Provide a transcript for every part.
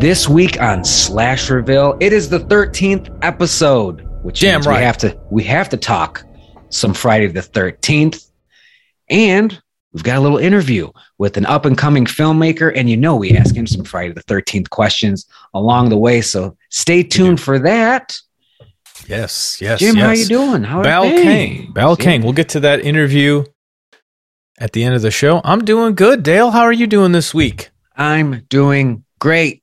This week on Slasherville, it is the 13th episode, which Damn means right. we have to we have to talk some Friday the 13th. And we've got a little interview with an up and coming filmmaker. And you know, we ask him some Friday the 13th questions along the way. So stay tuned for that. Yes, yes, Jim, yes. how you doing? How are Bal? Kang. Bal See? Kang. We'll get to that interview at the end of the show. I'm doing good. Dale, how are you doing this week? I'm doing great.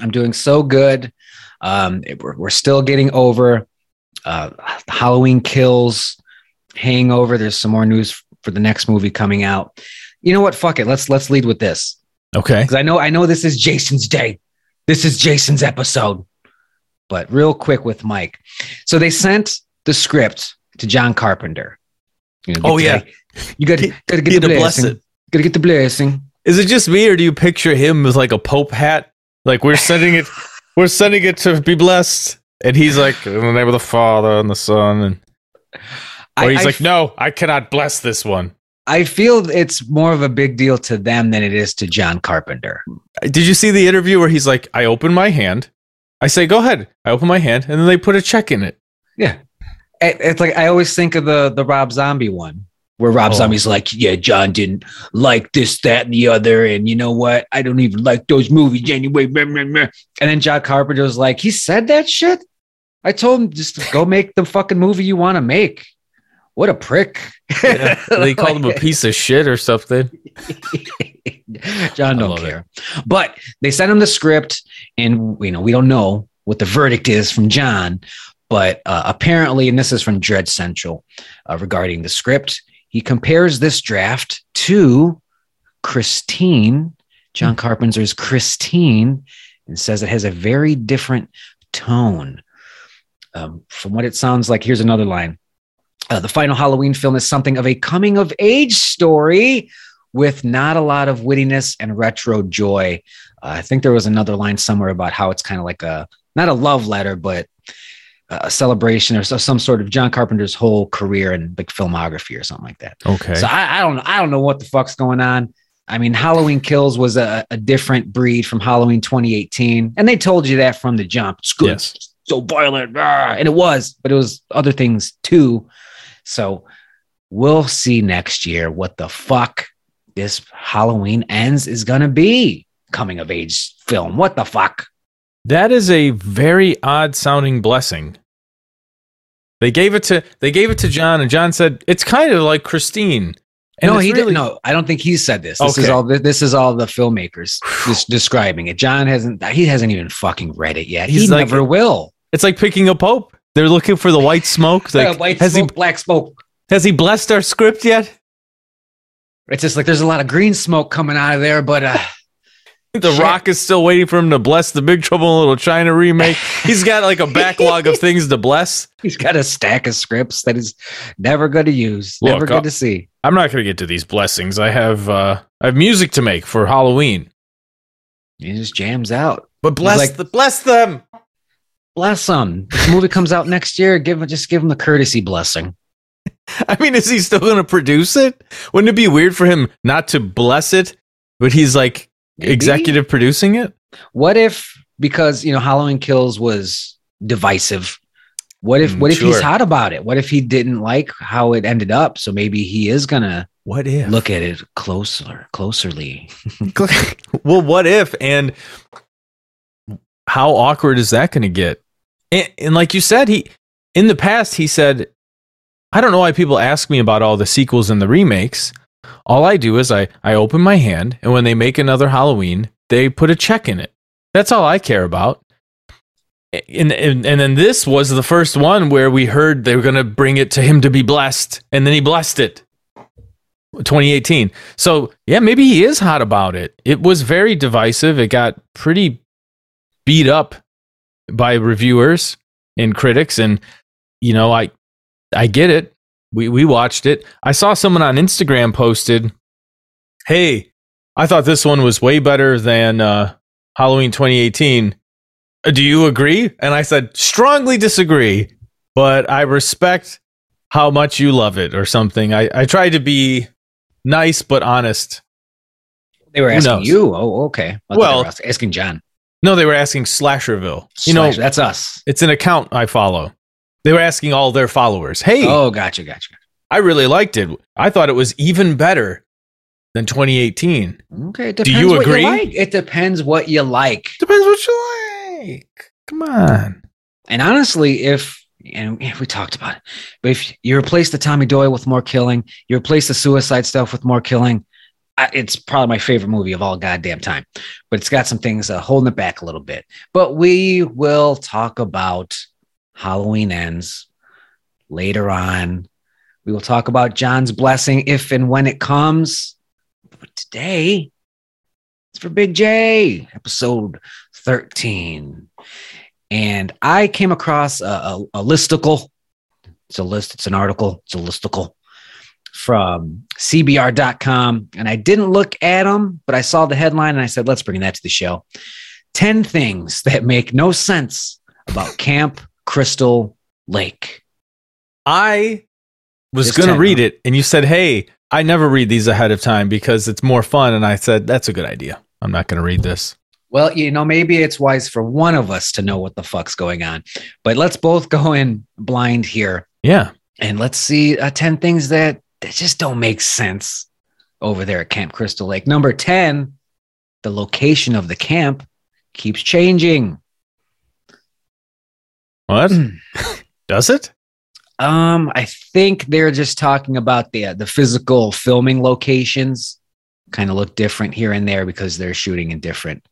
I'm doing so good. Um, it- we're, we're still getting over uh, Halloween Kills, Hangover. There's some more news for the next movie coming out. You know what? Fuck it. Let's let's lead with this Okay. because I know I know this is Jason's day. This is Jason's episode. But real quick with Mike. So they sent the script to John Carpenter. You know, Oh, yeah. You got to get had the blessing. it. Got to get the blessing. Is it just me, or do you picture him with like a pope hat? Like we're sending it, we're sending it to be blessed, and he's like, in the name of the Father and the Son, and or he's I like, no, I cannot bless this one. I feel it's more of a big deal to them than it is to John Carpenter. Did you see the interview where he's like, I open my hand, I say, go ahead, I open my hand, and then they put a check in it. Yeah. It- It's like I always think of the the Rob Zombie one where Rob Oh. Zombie's like, yeah, John didn't like this, that, and the other, and you know what? I don't even like those movies anyway. meh, meh, meh." And then John Carpenter was like, he said that shit. I told him just to go make the fucking movie you want to make. What a prick. Yeah, they called him a piece of shit or something. John don't love it. care. But they sent him the script, and you know we don't know what the verdict is from John. But uh, apparently, and this is from Dread Central uh, regarding the script, he compares this draft to Christine, John Carpenter's Christine, and says it has a very different tone. Um, from what it sounds like, here's another line. Uh, the final Halloween film is something of a coming of age story with not a lot of wittiness and retro joy. Uh, I think there was another line somewhere about how it's kind of like a not a love letter, but a celebration or some sort of John Carpenter's whole career and like filmography or something like that. Okay. So I, I don't I don't know what the fuck's going on. I mean, Halloween Kills was a, a different breed from Halloween 2018, and they told you that from the jump. It's good, Yes. so violent, ah, and it was, but it was other things too. So we'll see next year what the fuck this Halloween ends is gonna be. Coming of age film. What the fuck? That is a very odd sounding blessing. They gave it to they gave it to John, and John said it's kind of like Christine. And no, he really- didn't. No, I don't think he said this. This is all. This is all the filmmakers just describing it. John hasn't. He hasn't even fucking read it yet. He's he like- never will. It's like picking a pope. They're looking for the white smoke. Like, Uh, white has smoke, black smoke. he has he blessed our script yet? It's just like there's a lot of green smoke coming out of there, but uh, The Shit. Rock is still waiting for him to bless the Big Trouble in Little China remake. He's got like a backlog of things to bless. he's got a stack of scripts that he's never going to use, Look, never uh, going to see. I'm not going to get to these blessings. I have uh, I have music to make for Halloween. He just jams out. But bless like- the bless them. Bless him. If the movie comes out next year, give him just give him the courtesy blessing. I mean, is he still going to produce it? Wouldn't it be weird for him not to bless it, but he's like Maybe? executive producing it? What if because you know Halloween Kills was divisive? What if Mm, what if he's hot about it? What if he didn't like how it ended up? So maybe he is gonna What if? look at it closer, closerly. well, what if? And how awkward is that going to get? And, and like you said, he in the past he said, "I don't know why people ask me about all the sequels and the remakes. All I do is I I open my hand, and when they make another Halloween, they put a check in it. That's all I care about." And, and and then this was the first one where we heard they were going to bring it to him to be blessed, and then he blessed it. 2018. So, yeah, maybe he is hot about it. It was very divisive. It got pretty beat up by reviewers and critics and you know, I I get it. We we watched it. I saw someone on Instagram posted, "Hey, I thought this one was way better than uh Halloween 2018. Uh, Do you agree?" And I said, "Strongly disagree, but I respect how much you love it or something." I I tried to be nice but honest. They were asking you. Oh, okay. I Well- asking John. No, they were asking Slasherville. You know, that's us. it's an account I follow. They were asking all their followers, "Hey, Oh, gotcha, gotcha. I really liked it. I thought it was even better than 2018." Okay, it Do depends you what agree? like. It depends what you like. Depends what you like. Come on. And honestly, if and we talked about it, but if you replace the Tommy Doyle with more killing, you replace the suicide stuff with more killing, it's probably my favorite movie of all goddamn time. But it's got some things uh, holding it back a little bit. But we will talk about Halloween ends later on. We will talk about John's blessing if and when it comes. But today, it's for Big J, episode 13 and I came across a, a, a listicle. It's a list, it's an article, it's a listicle from CBR.com. And I didn't look at them, but I saw the headline and I said, let's bring that to the show. 10 things that make no sense about Camp Crystal Lake. I was going to read it and you said, "Hey, I never read these ahead of time because it's more fun." And I said, "That's a good idea. I'm not going to read this." Well, you know, maybe it's wise for one of us to know what the fuck's going on, but let's both go in blind here Yeah. and let's see uh, 10 things that, that just don't make sense over there at Camp Crystal Lake. Number 10, the location of the camp keeps changing. What? Does it? Um, I think they're just talking about the uh, the physical filming locations kind of look different here and there because they're shooting in different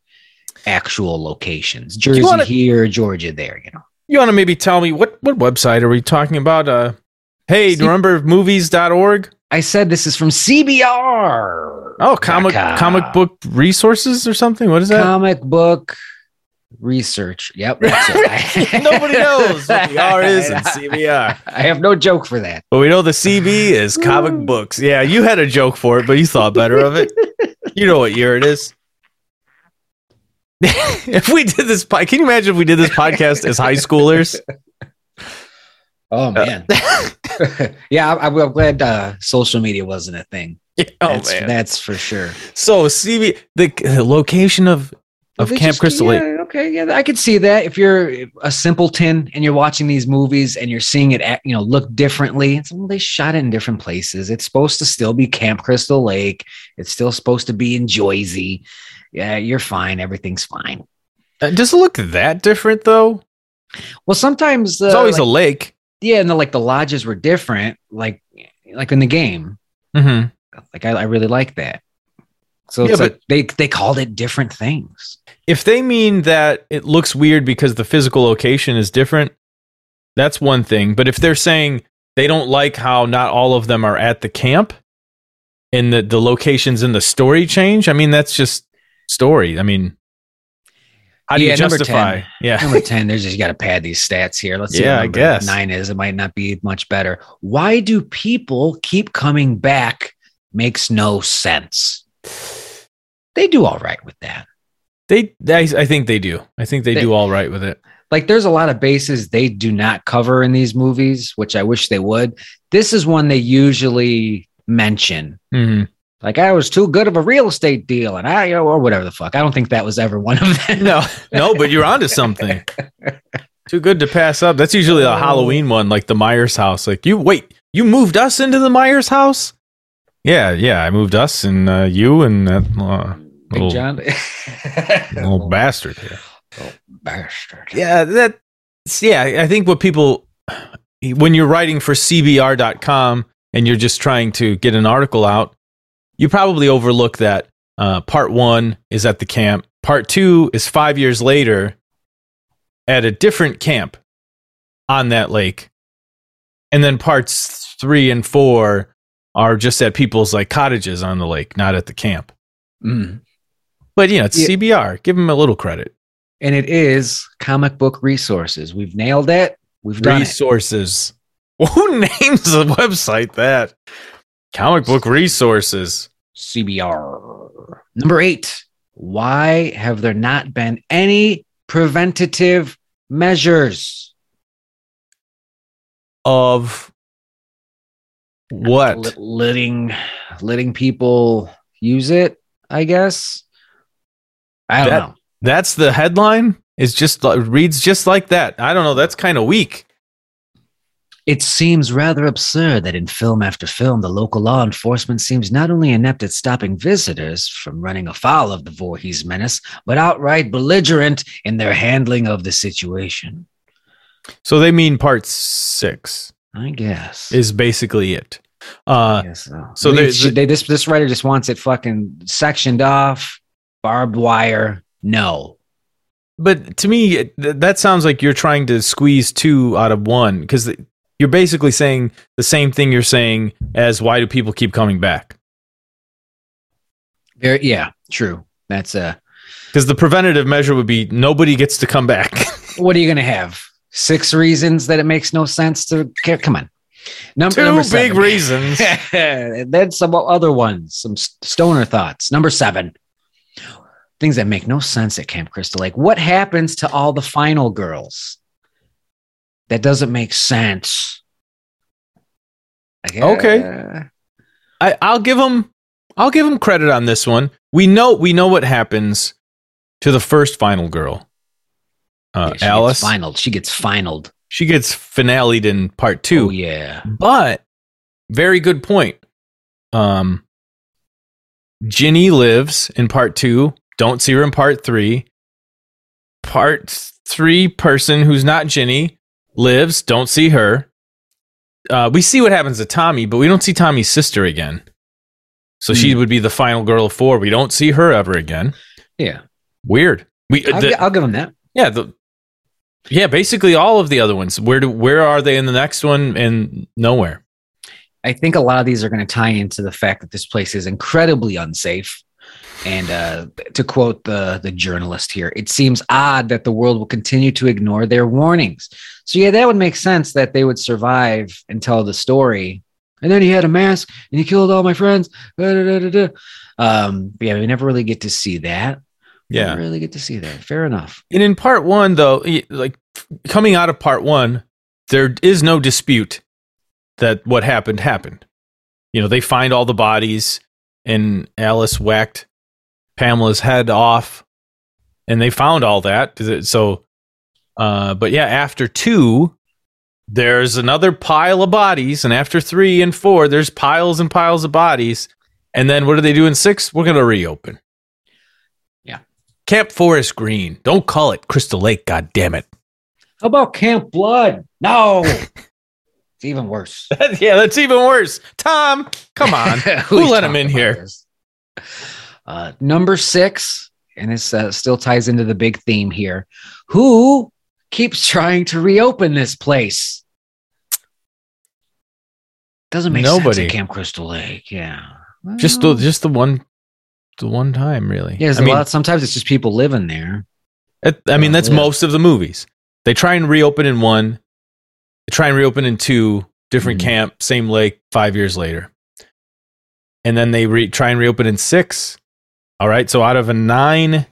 actual locations. Jersey wanna- here, Georgia there, you know. You want to maybe tell me what what website are we talking about? Uh Hey, do you remember movies.org? I said this is from CBR. Oh, comic com. comic book resources or something. What is that? comic book research. Yep. Nobody knows what the R is in CBR. I have no joke for that. But we know the CB is comic books. Yeah, you had a joke for it, but you thought better of it. You know what year it is. if we did this, po- can you imagine if we did this podcast as high schoolers? Oh man. yeah, I, I'm glad uh, social media wasn't a thing. oh that's, that's for sure. So CB, the, the location of of Camp just- Crystal yeah, Lake. Okay, yeah, I could see that. If you're a simpleton and you're watching these movies and you're seeing it, act, you know, look differently. It's, well, they shot it in different places. It's supposed to still be Camp Crystal Lake. It's still supposed to be in Joyzy. Yeah, you're fine. Everything's fine. Uh, Does it look that different though? Well, sometimes uh, It's always like- a lake. yeah, and the, like the lodges were different, like like in the game. Mm-hmm. Like I, I really like that. So Yeah, it's but- like they they called it different things. If they mean that it looks weird because the physical location is different, that's one thing. But if they're saying they don't like how not all of them are at the camp and the, the locations in the story change, I mean, that's just story. I mean, how do Yeah, you number justify? 10. Yeah. Number ten, there's just you got to pad these stats here. Let's see. Yeah, what I guess. nine is. It might not be much better. Why do people keep coming back? Makes no sense. They do all right with that. They, I, I think they do. I think they, They- do all right with it. Like there's a lot of bases they do not cover in these movies, which I wish they would. This is one they usually mention. hmm Like I was too good of a real estate deal, and I or whatever the fuck. I don't think that was ever one of them. No, no, but you're onto something. Too good to pass up. That's usually a Oh. Halloween one, like the Myers house. Like you wait, you moved us into the Myers house? Yeah, yeah, I moved us and uh, you and that uh, Big little, John, little bastard here. bastard. Yeah, that. Yeah, I think what people when you're writing for CBR.com and you're just trying to get an article out, you probably overlook that uh, part one is at the camp, part two is five years later at a different camp on that lake, and then parts three and four are just at people's like cottages on the lake, not at the camp. Mm. But you know, it's Yeah. CBR. Give them a little credit. And it is comic book resources. We've nailed it. We've done it. resources. Who names a website that? Comic book resources. CBR. Number eight. Why have there not been any preventative measures? Of what? Letting letting people use it, I guess. I don't That- know. That's the headline. It's just reads just like that. I don't know. That's kind of weak. It seems rather absurd that in film after film, the local law enforcement seems not only inept at stopping visitors from running afoul of the Voorhees menace, but outright belligerent in their handling of the situation. So they mean part six. I guess is basically it. Uh, Yes, so. so they, they- they, this this writer just wants it fucking sectioned off, barbed wire. No, But to me, th- that sounds like you're trying to squeeze two out of one because you're basically saying the same thing you're saying as why do people keep coming back? Very, yeah, true. That's uh, Because the preventative measure would be nobody gets to come back. what are you gonna have? Six reasons that it makes no sense to care. Come on, number Two number big reasons. and then some other ones, some stoner thoughts. Number seven, things that make no sense at Camp Crystal Lake. What happens to all the final girls? That doesn't make sense. Like, Okay. uh, I, I'll give them I'll give them credit on this one. We know we know what happens to the first final girl. Uh, yeah, Alice. Finaled. She gets finaled. She gets finale'd in part two. Oh, yeah. But very good point. Um Ginny lives in part two. Don't see her in part three. Part three person who's not Ginny lives. Don't see her. Uh, we see what happens to Tommy, but we don't see Tommy's sister again. So she Hmm. would be the final girl of four. We don't see her ever again. Yeah. Weird. We I'll, the- gi- I'll give them that. yeah the yeah basically all of the other ones. Where do where are they in the next one? And nowhere. I think a lot of these are going to tie into the fact that this place is incredibly unsafe. And uh, to quote the the journalist here, it seems odd that the world will continue to ignore their warnings. So yeah, that would make sense that they would survive and tell the story. And then he had a mask and he killed all my friends. Da, da, da. Um, but yeah, we never really get to see that. Yeah. Never really get to see that. Fair enough. And in part one, though, like coming out of part one, there is no dispute that what happened happened. You know, they find all the bodies, and Alice whacked Pamela's head off, and they found all that. So, uh, but yeah, after two, there's another pile of bodies, and after three and four, there's piles and piles of bodies. And then what do they do in six? We're gonna reopen. Yeah. Camp Forest Green. Don't call it Crystal Lake. God damn it. How about Camp Blood? No, it's even worse. yeah, that's even worse. Tom, come on. Who let him in here? Uh, number six, and this uh, still ties into the big theme here. Who keeps trying to reopen this place? Doesn't make sense Nobody. at Camp Crystal Lake. Yeah, just the just the one the one time really. yeah. I a mean, lot. Sometimes it's just people living there. it- I mean that's Yeah. most of the movies. They try and reopen in one, try and reopen in two, different Mhm. camp, same lake, five years later. And then they re- try and reopen in six. All right. So out of a nine, if,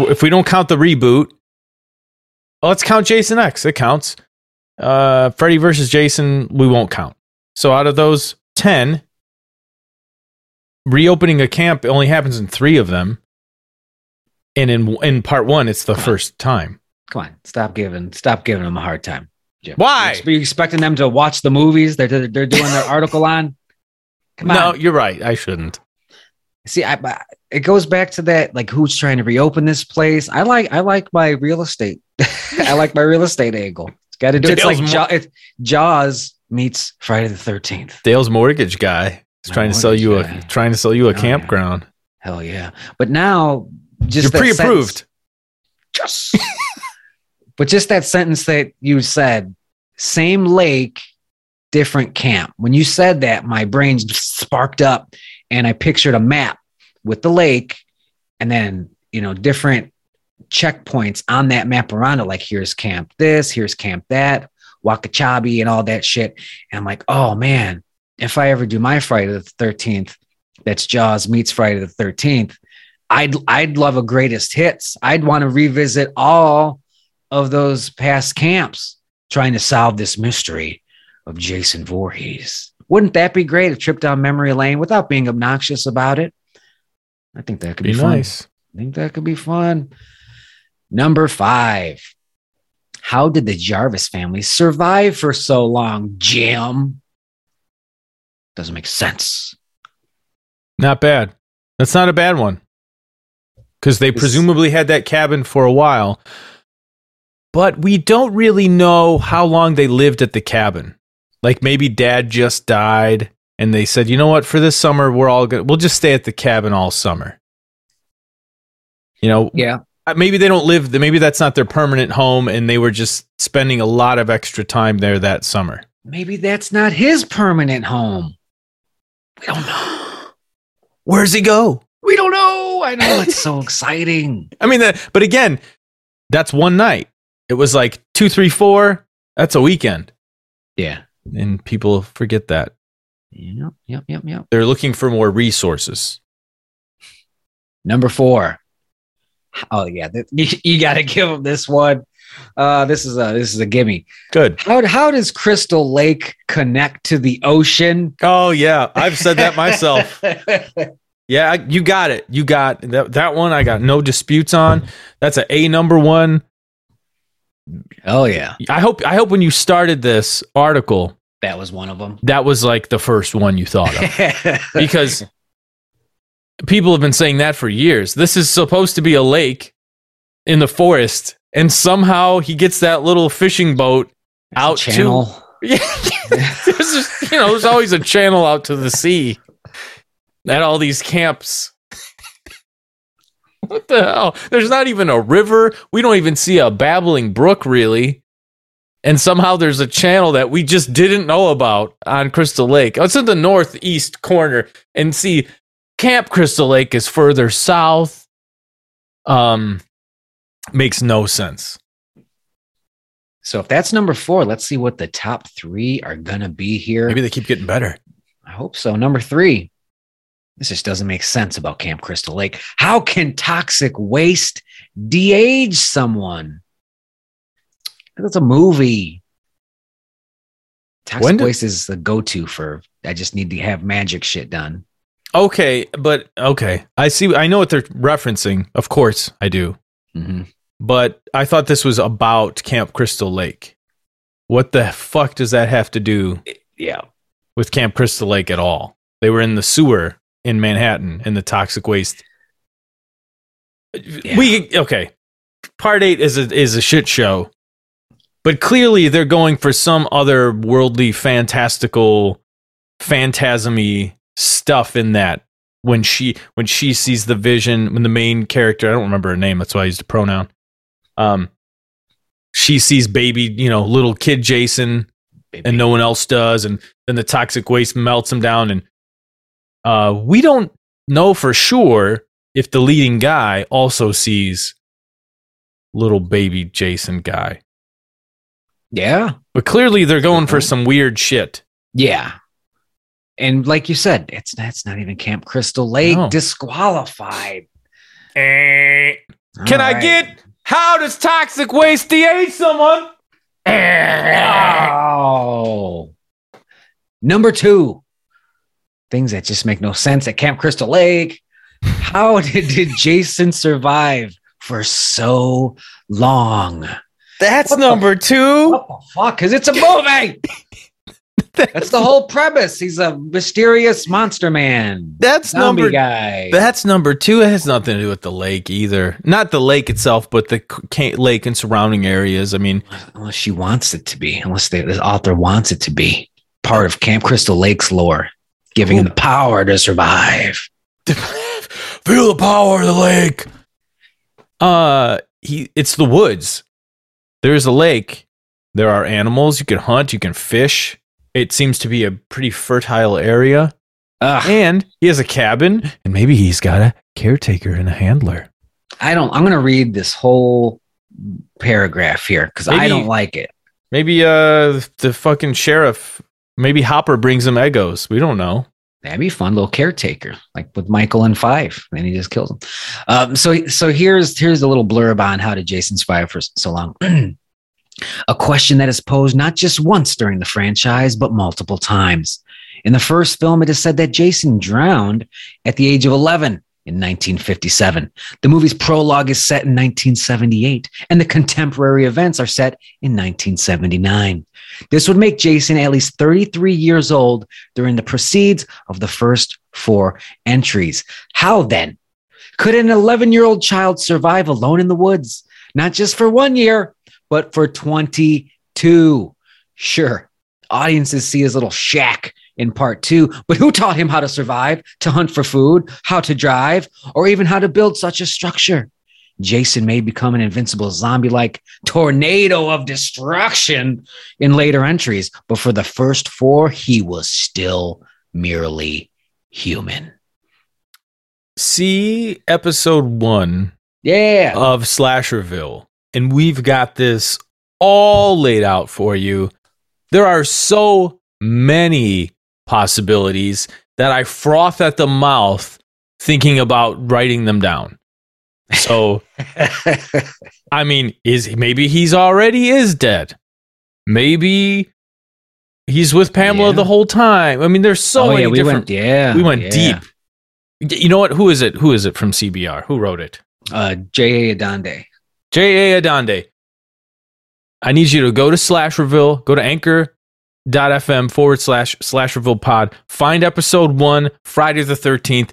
Oh, if we don't count the reboot, well, let's count Jason X. It counts. Uh, Freddy versus Jason, we won't count. So out of those 10, reopening a camp only happens in three of them. And in in part one, it's the Come on. first time. come on, stop giving, stop giving them a hard time. Jim. Why? Are you expecting them to watch the movies they're they're, doing their article on? Come on. No, you're right. I shouldn't. See, I, I- it goes back to that, like who's trying to reopen this place. I like, I like my real estate. I like my real estate angle. It's got to do. It's like Jaw, it's Jaws meets Friday the Thirteenth. Dale's mortgage guy is trying to sell you a trying to sell you a Oh, yeah. campground. Hell yeah! But now, just You're pre-approved. Yes. but just that sentence that you said, same lake, different camp. When you said that, my brain sparked up, and I pictured a map with the lake, and then you know different checkpoints on that map around it. Like here's camp this, here's camp that, Wakachabi, and all that shit. And I'm like, oh man, if I ever do my Friday the Thirteenth, that's Jaws meets Friday the Thirteenth. I'd I'd love a greatest hits. I'd want to revisit all of those past camps, trying to solve this mystery of Jason Voorhees. Wouldn't that be great? A trip down memory lane without being obnoxious about it. I think that could be, Be fun. nice. I think that could be fun. Number five. How did the Jarvis family survive for so long, Jim? Doesn't make sense. Not bad. That's not a bad one. Because they This- presumably had that cabin for a while. But we don't really know how long they lived at the cabin. Like maybe dad just died and they said, you know what, for this summer, we're all going to, we'll just stay at the cabin all summer. You know, Yeah. uh, maybe they don't live, maybe that's not their permanent home and they were just spending a lot of extra time there that summer. Maybe that's not his permanent home. We don't know. Where's he go? We don't know. I know. It's so exciting. I mean, that, but again, that's one night. It was like two, three, four. That's a weekend, Yeah. and people forget that Yep. Yep. Yep. Yep. they're looking for more resources. Number four. Oh yeah, you, you got to give him this one. Uh, this is a this is a gimme. Good. How how does Crystal Lake connect to the ocean? Oh yeah, I've said that myself. Yeah, you got it. You got that. That one I got no disputes on. That's a A number one. Oh yeah, I hope. I hope when you started this article, that was one of them. that was like the first one you thought of. because people have been saying that for years. This is supposed to be a lake in the forest, and somehow he gets that little fishing boat out to. channel. Yeah, there's just, you know, there's always a channel out to the sea at all these camps. What the hell? There's not even a river. We don't even see a babbling brook, really. And somehow there's a channel that we just didn't know about on Crystal Lake. It's in the northeast corner. And see, Camp Crystal Lake is further south. Um, makes no sense. So if that's number four, let's see what the top three are gonna be here. Maybe they keep getting better. I hope so. Number three. This just doesn't make sense about Camp Crystal Lake. How can toxic waste de-age someone? That's a movie. Toxic When did- waste is the go-to for I just need to have magic shit done. Okay, but okay. I see I know what they're referencing. Of course, I do. Mhm. But I thought this was about Camp Crystal Lake. What the fuck does that have to do Yeah. with Camp Crystal Lake at all? They were in the sewer in Manhattan and the toxic waste. Yeah. We okay. Part 8 is a is a shit show. But clearly they're going for some other worldly fantastical phantasmy stuff in that when she when she sees the vision when the main character I don't remember her name that's why I used a pronoun um she sees baby you know little kid Jason baby. and no one else does and then the toxic waste melts him down and uh we don't know for sure if the leading guy also sees little baby Jason guy yeah. but clearly they're going for some weird shit Yeah. And like you said, it's that's not even Camp Crystal Lake No. disqualified. Eh. Can All I get how does toxic waste de-age someone? Oh. Number two, things that just make no sense at Camp Crystal Lake. How did, did Jason survive for so long? That's What the- number two. What the fuck? Because it's a movie. That's the whole premise. He's a mysterious monster man. That's Zombie number. guy. That's number two. It has nothing to do with the lake either. Not the lake itself, but the lake and surrounding areas. I mean, unless she wants it to be, unless the, the author wants it to be part of Camp Crystal Lake's lore, giving him the power to survive. feel the power of the lake. Uh, he. It's the woods. There's a lake. There are animals. You can hunt. You can fish. It seems to be a pretty fertile area. Ugh, And he has a cabin, and maybe he's got a caretaker and a handler. I don't. I'm going to read this whole paragraph here because I don't like it. Maybe uh the fucking sheriff. Maybe Hopper brings him Eggos. We don't know. That'd be fun little caretaker, like with Michael and Five. And he just kills him. Um, so, so here's here's a little blurb on how did Jason survive for so long. a question that is posed not just once during the franchise, but multiple times. In the first film, it is said that Jason drowned at the age of 11 in 1957. The movie's prologue is set in 1978, and the contemporary events are set in 1979. This would make Jason at least 33 years old during the proceeds of the first four entries. How then could an 11 year old child survive alone in the woods, not just for one year, but for 22? Sure, audiences see his little shack in part two, but who taught him how to survive, to hunt for food, how to drive, or even how to build such a structure? Jason may become an invincible zombie like tornado of destruction in later entries, but for the first four, he was still merely human. See episode one Yeah. of Slasherville, and we've got this all laid out for you. There are so many possibilities that I froth at the mouth thinking about writing them down. So, I mean, is maybe he's already is dead. Maybe he's with Pamela Yeah. the whole time. I mean, there's so oh, many yeah, we different. went, yeah. we went yeah. deep. You know what? Who is it? Who is it from CBR? Who wrote it? Uh, J.A. Adonde. J.A. Adonde. I need you to go to Slasherville, go to anchor.fm forward slash Slasherville pod, find episode one, Friday the 13th.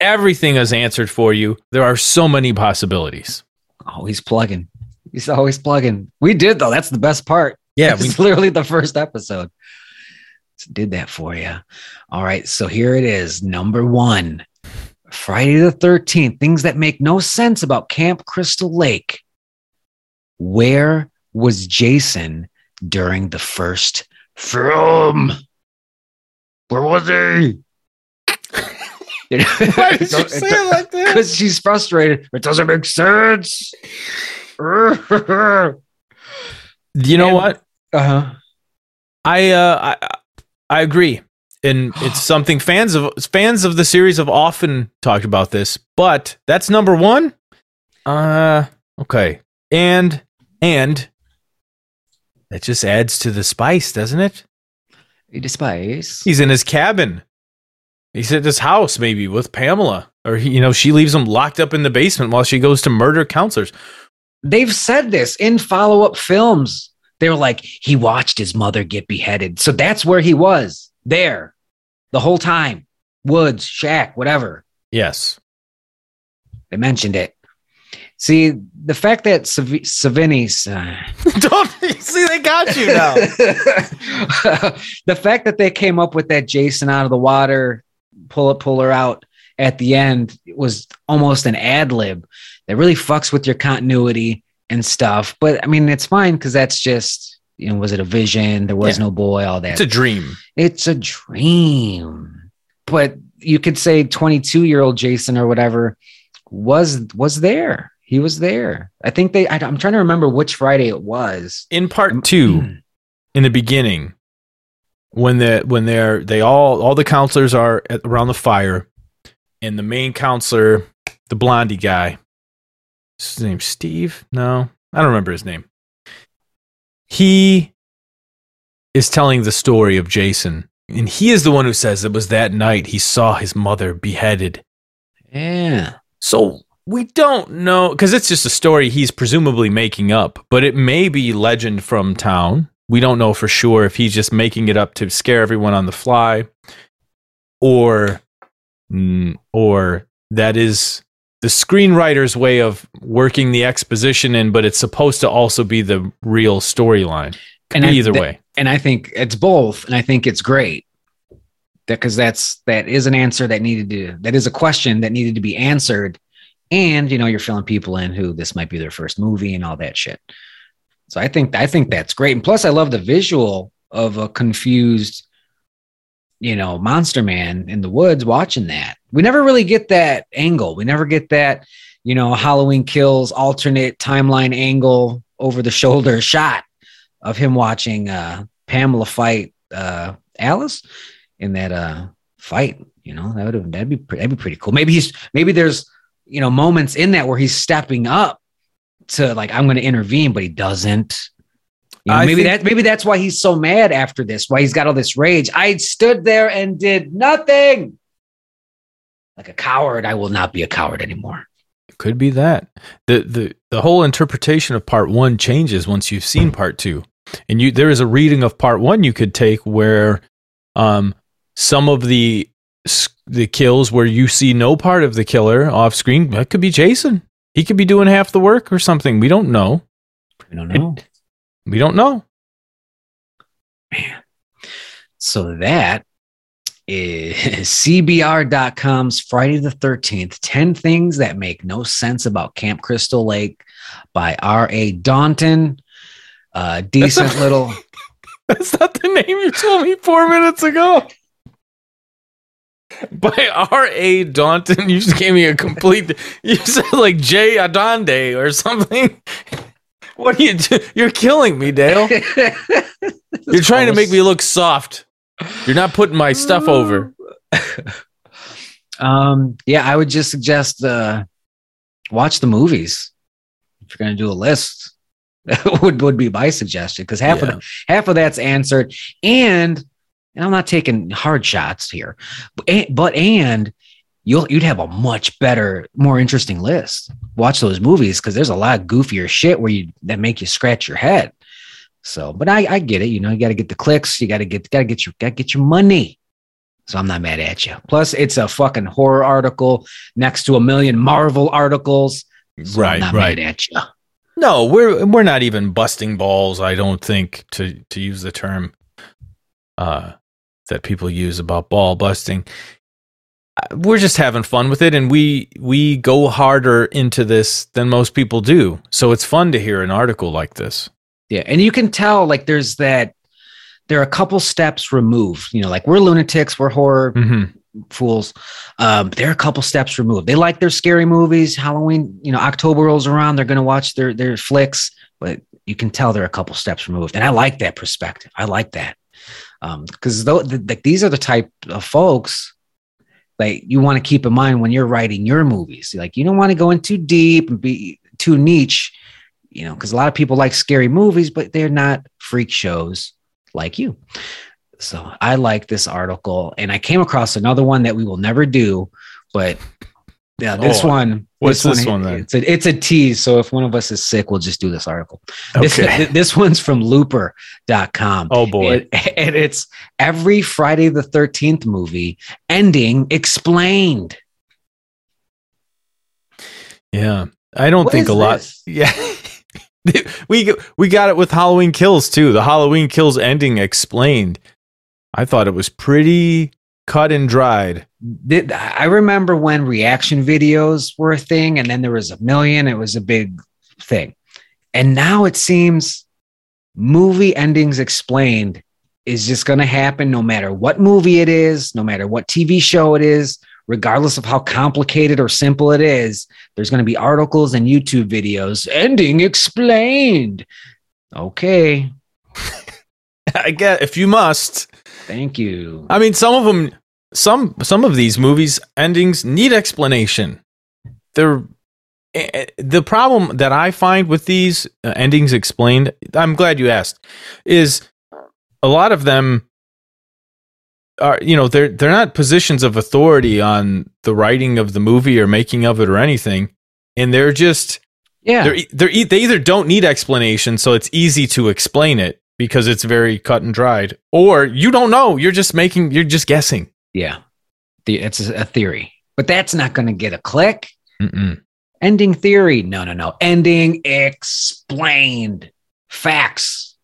Everything is answered for you. There are so many possibilities. Oh, he's plugging. He's always plugging. We did, though. That's the best part. Yeah, it's literally the first episode. So did that for you. All right. So here it is. Number one Friday the 13th. Things that make no sense about Camp Crystal Lake. Where was Jason during the first film? Where was he? Why did you say it like that? Because she's frustrated. It doesn't make sense. You know And- what? huh. I uh I I agree. And it's something fans of fans of the series have often talked about this, but that's number 1. Uh okay. And and that just adds to the spice, doesn't it? The spice. He's in his cabin. He's at his house maybe with Pamela or he, you know, she leaves him locked up in the basement while she goes to murder counselors. They've said this in follow up films. They were like, he watched his mother get beheaded. So that's where he was there the whole time. Woods, shack, whatever. Yes. They mentioned it. See, the fact that Sav- Savini's. Uh, Don't see they got you now. the fact that they came up with that Jason out of the water, pull it, pull her out at the end was almost an ad lib that really fucks with your continuity and stuff. But I mean, it's fine because that's just you know, was it a vision? There was Yeah. no boy. All that. it's a dream. it's a dream. But you could say 22 year old Jason or whatever was was there. He was there. I think they. I, I'm trying to remember which Friday it was. In part um, 2, hmm. in the beginning when the when they're they all all the counselors are at, around the fire and the main counselor the blondie guy his name steve no i don't remember his name he is telling the story of jason and he is the one who says it was that night he saw his mother beheaded Yeah. so we don't know because it's just a story he's presumably making up, but it may be legend from town. We don't know for sure if he's just making it up to scare everyone on the fly, or mm, or that is the screenwriter's way of working the exposition in, but it's supposed to also be the real storyline. And either th- way. and I think it's both, and I think it's great because that's that is an answer that needed to that is a question that needed to be answered, and you know you're filling people in who this might be their first movie and all that shit. So I think I think that's great, and plus I love the visual of a confused, you know, monster man in the woods watching that. We never really get that angle. We never get that, you know, Halloween kills alternate timeline angle over the shoulder shot of him watching uh Pamela fight uh Alice in that uh fight. You know, that would have that'd be that'd be pretty cool. Maybe he's maybe there's you know moments in that where he's stepping up to like I'm going to intervene, but he doesn't. You know, maybe think- that maybe that's why he's so mad after this. Why he's got all this rage. I stood there and did nothing. like a coward, I will not be a coward anymore. It could be that. The the the whole interpretation of part 1 changes once you've seen part 2. And you there is a reading of part 1 you could take where um some of the the kills where you see no part of the killer off screen, that could be Jason. He could be doing half the work or something. We don't know. We don't know. It, we don't know. Man. So that is CBR.com's Friday the 13th 10 Things That Make No Sense About Camp Crystal Lake by R.A. Daunton. Uh, decent That's a- little. That's not the name you told me four minutes ago. By R.A. Daunton, you just gave me a complete. You said like J. Adonde or something. What are you do? You're killing me, Dale. You're trying to make me look soft. You're not putting my stuff over. um, yeah, I would just suggest uh, watch the movies if you're going to do a list. That would would be my suggestion because half Yeah. of the, half of that's answered, and, and I'm not taking hard shots here, but and, but and you'll you'd have a much better, more interesting list. Watch those movies because there's a lot of goofier shit where you that make you scratch your head. So, but I I get it. You know, you got to get the clicks. You got to get got to get your got to get your money. So I'm not mad at you. Plus, it's a fucking horror article next to a million Marvel articles. So Right, I'm not right. mad at you. No, we're we're not even busting balls. I don't think to to use the term uh, that people use about ball busting. We're just having fun with it, and we we go harder into this than most people do. So it's fun to hear an article like this. Yeah, and you can tell like there's that. There are a couple steps removed. You know, like we're lunatics, we're horror Mm-hmm. fools. Um, they're a couple steps removed. They like their scary movies. Halloween, you know, October rolls around, they're going to watch their their flicks, but you can tell they're a couple steps removed. And I like that perspective. I like that Um, because though the, the, these are the type of folks like you want to keep in mind when you're writing your movies. Like you don't want to go in too deep and be too niche, you know, because a lot of people like scary movies, but they're not freak shows like you. So I like this article, and I came across another one that we will never do, but yeah, this Oh, one. what's this one then? It's a, it's a tease. So if one of us is sick, we'll just do this article. This, Okay. this one's from looper.com. Oh boy. And, and it's every Friday the 13th movie ending explained. Yeah. I don't What think a lot. this? Yeah. we we got it with Halloween Kills too. The Halloween Kills ending explained. I thought it was pretty cut and dried. I remember when reaction videos were a thing, and then there was a million. It was a big thing, and now it seems movie endings explained is just going to happen no matter what movie it is, no matter what TV show it is, regardless of how complicated or simple it is. There's going to be articles and YouTube videos ending explained. Okay, I get if you must. Thank you. I mean, some of them, some some of these movies endings need explanation. They're eh, eh, the problem that I find with these uh, endings explained. I'm glad you asked. Is a lot of them are you know they're they're not positions of authority on the writing of the movie or making of it or anything, and they're just Yeah, they're they're they either don't need explanation, so it's easy to explain it because it's very cut and dried, or you don't know. You're just making. You're just guessing. yeah. The, it's a, theory, but that's not going to get a click. Mm-mm. Ending theory. No, no, no. Ending explained. Facts.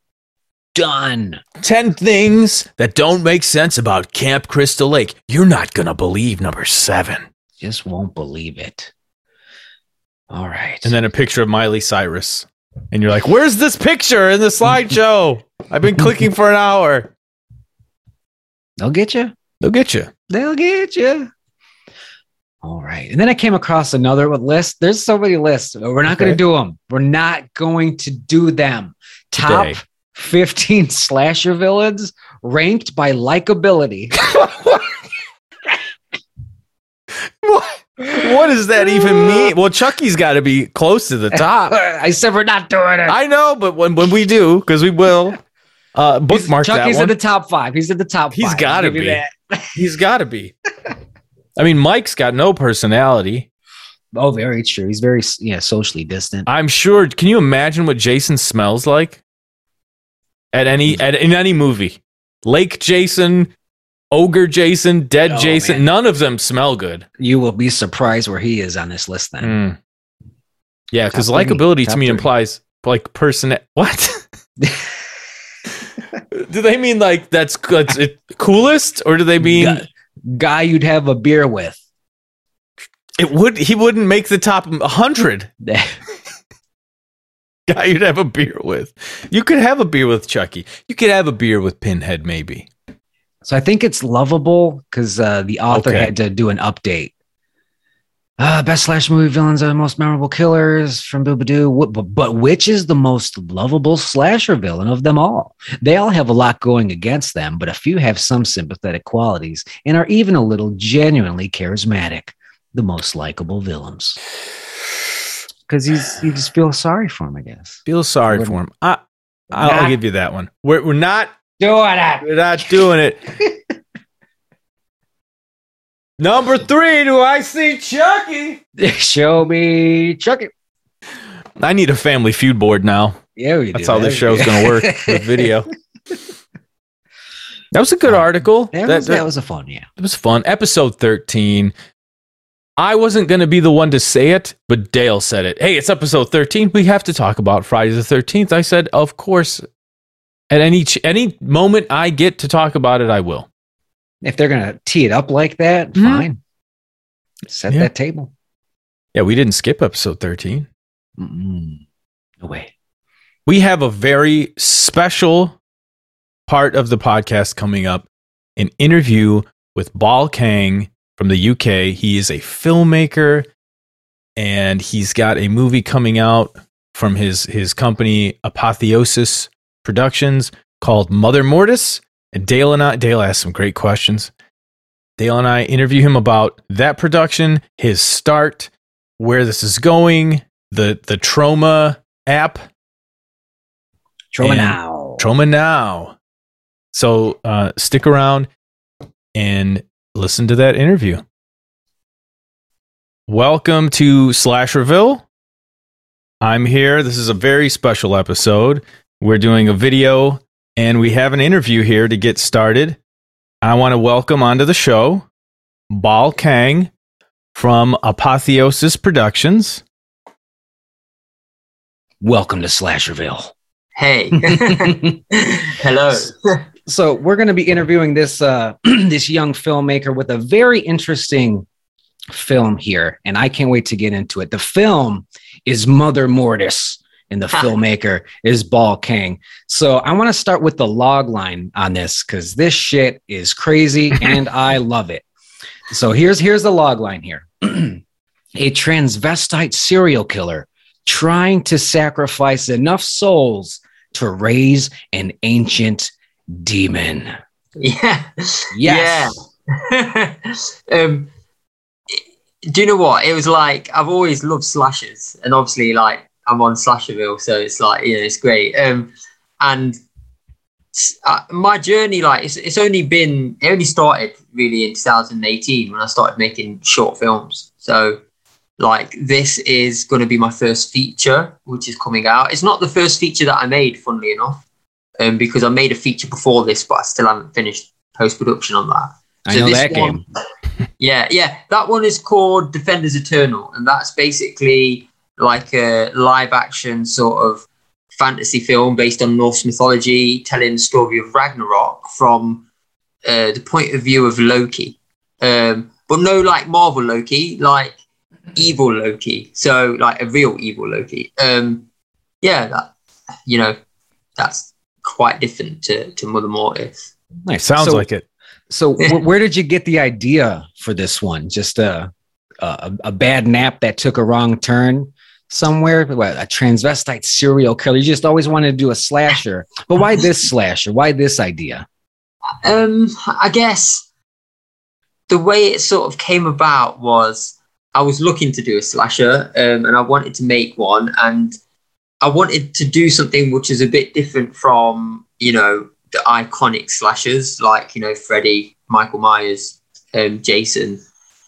Done. Ten things that don't make sense about Camp Crystal Lake. You're not gonna believe number seven. Just won't believe it. All right. And then a picture of Miley Cyrus, and you're like, "Where's this picture in the slideshow? I've been clicking for an hour." they'll get you. They'll get you. They'll get you. All right. And then I came across another list. There's so many lists. but We're not going to do them. We're not going to do them. Top Today. 15 slasher villains ranked by likability. what? Does that even mean? Well, Chucky's got to be close to the top. I said we're not doing it. I know, but when when we do, because we will, uh, He's- bookmark that Chucky's one. in the top five. He's in the top He's give you be. He's got to be. I mean, Mike's got no personality. Oh, very true. He's very yeah socially distant. I'm sure. Can you imagine what Jason smells like at any at in any movie? Lake Jason, Ogre Jason, Dead Oh, Jason. man. None of them smell good. You will be surprised where he is on this list. Then Mm. Yeah, because likability to me three. implies like person. What? do they mean like that's, that's it coolest, or do they mean guy, guy you'd have a beer with. it would? He wouldn't make the top hundred. Guy you'd have a beer with. You could have a beer with Chucky. You could have a beer with Pinhead, maybe. So I think it's lovable because uh, the author Okay. had to do an update. Uh, best slash movie villains are the most memorable killers from Boobadoo. But, but which is the most lovable slasher villain of them all? They all have a lot going against them, but a few have some sympathetic qualities and are even a little genuinely charismatic. The most likable villains. Because he's you just feel sorry for him, I guess. Feel sorry for him. I, I'll, give you that one. We're, we're not Doing it. We're not doing it. Number three, do I see Chucky? Show me Chucky. I need a family feud board now. Yeah, we That's do. how this show's going to work with video. That was a good article. That, That, was, that that- was a fun, yeah. it was fun. Episode 13. I wasn't going to be the one to say it, but Dale said it. Hey, it's episode 13. We have to talk about Friday the 13th. I said, of course. At any ch- any moment I get to talk about it, I will. If they're gonna tee it up like that, Mhm. fine. Set Yeah. that table. Yeah, we didn't skip episode 13. Mm-mm. No way. we have a very special part of the podcast coming up an interview with Bal Kang from the UK. He is a filmmaker and he's got a movie coming out from his, his company, Apotheosis Productions, called Mother Mortis. And Dale and I, Dale asked some great questions. Dale and I interview him about that production, his start, where this is going, the the Troma app Troma now. Troma Now. So uh, stick around and listen to that interview. Welcome to Slasherville. I'm here. This is a very special episode. We're doing a video and we have an interview here to get started. I want to welcome onto the show Bal Kang from Apotheosis Productions. Welcome to Slasherville. Hey. Hello. so we're going to be interviewing this uh, this young filmmaker with a very interesting film here, and I can't wait to get into it. The film is Mother Mortis, and the filmmaker is Bal Kang. So I want to start with the log line on this because this shit is crazy, and I love it. So here's here's the log line here: a transvestite serial killer trying to sacrifice enough souls to raise an ancient demon. Yeah. Yes. Yeah. um, do you know what? It was like I've always loved slashers, and obviously, like I'm on Slasherville, so it's like you know it's great. Um, and uh, my journey, like it's, it's only been it only started really in 2018 when I started making short films. So like this is going to be my first feature, which is coming out. It's not the first feature that I made, funnily enough, um, because I made a feature before this, but I still haven't finished post production on that. I So know this that one- game. Yeah, yeah. That one is called Defenders Eternal, and that's basically like a live action sort of fantasy film based on Norse mythology, telling the story of Ragnarok from uh, the point of view of Loki. Um, but no like Marvel Loki, like evil Loki. So like a real evil Loki. Um, yeah, that you know, that's quite different to, to Mother Mortis. Nice. Sounds so, like it. So wh- where did you get the idea for this one? Just a a, a bad nap that took a wrong turn somewhere. What, a transvestite serial killer. You just always wanted to do a slasher, but why this slasher? Why this idea? Um, I guess the way it sort of came about was I was looking to do a slasher, um, and I wanted to make one, and I wanted to do something which is a bit different from you know the iconic slashers like you know Freddy, Michael Myers, um, Jason.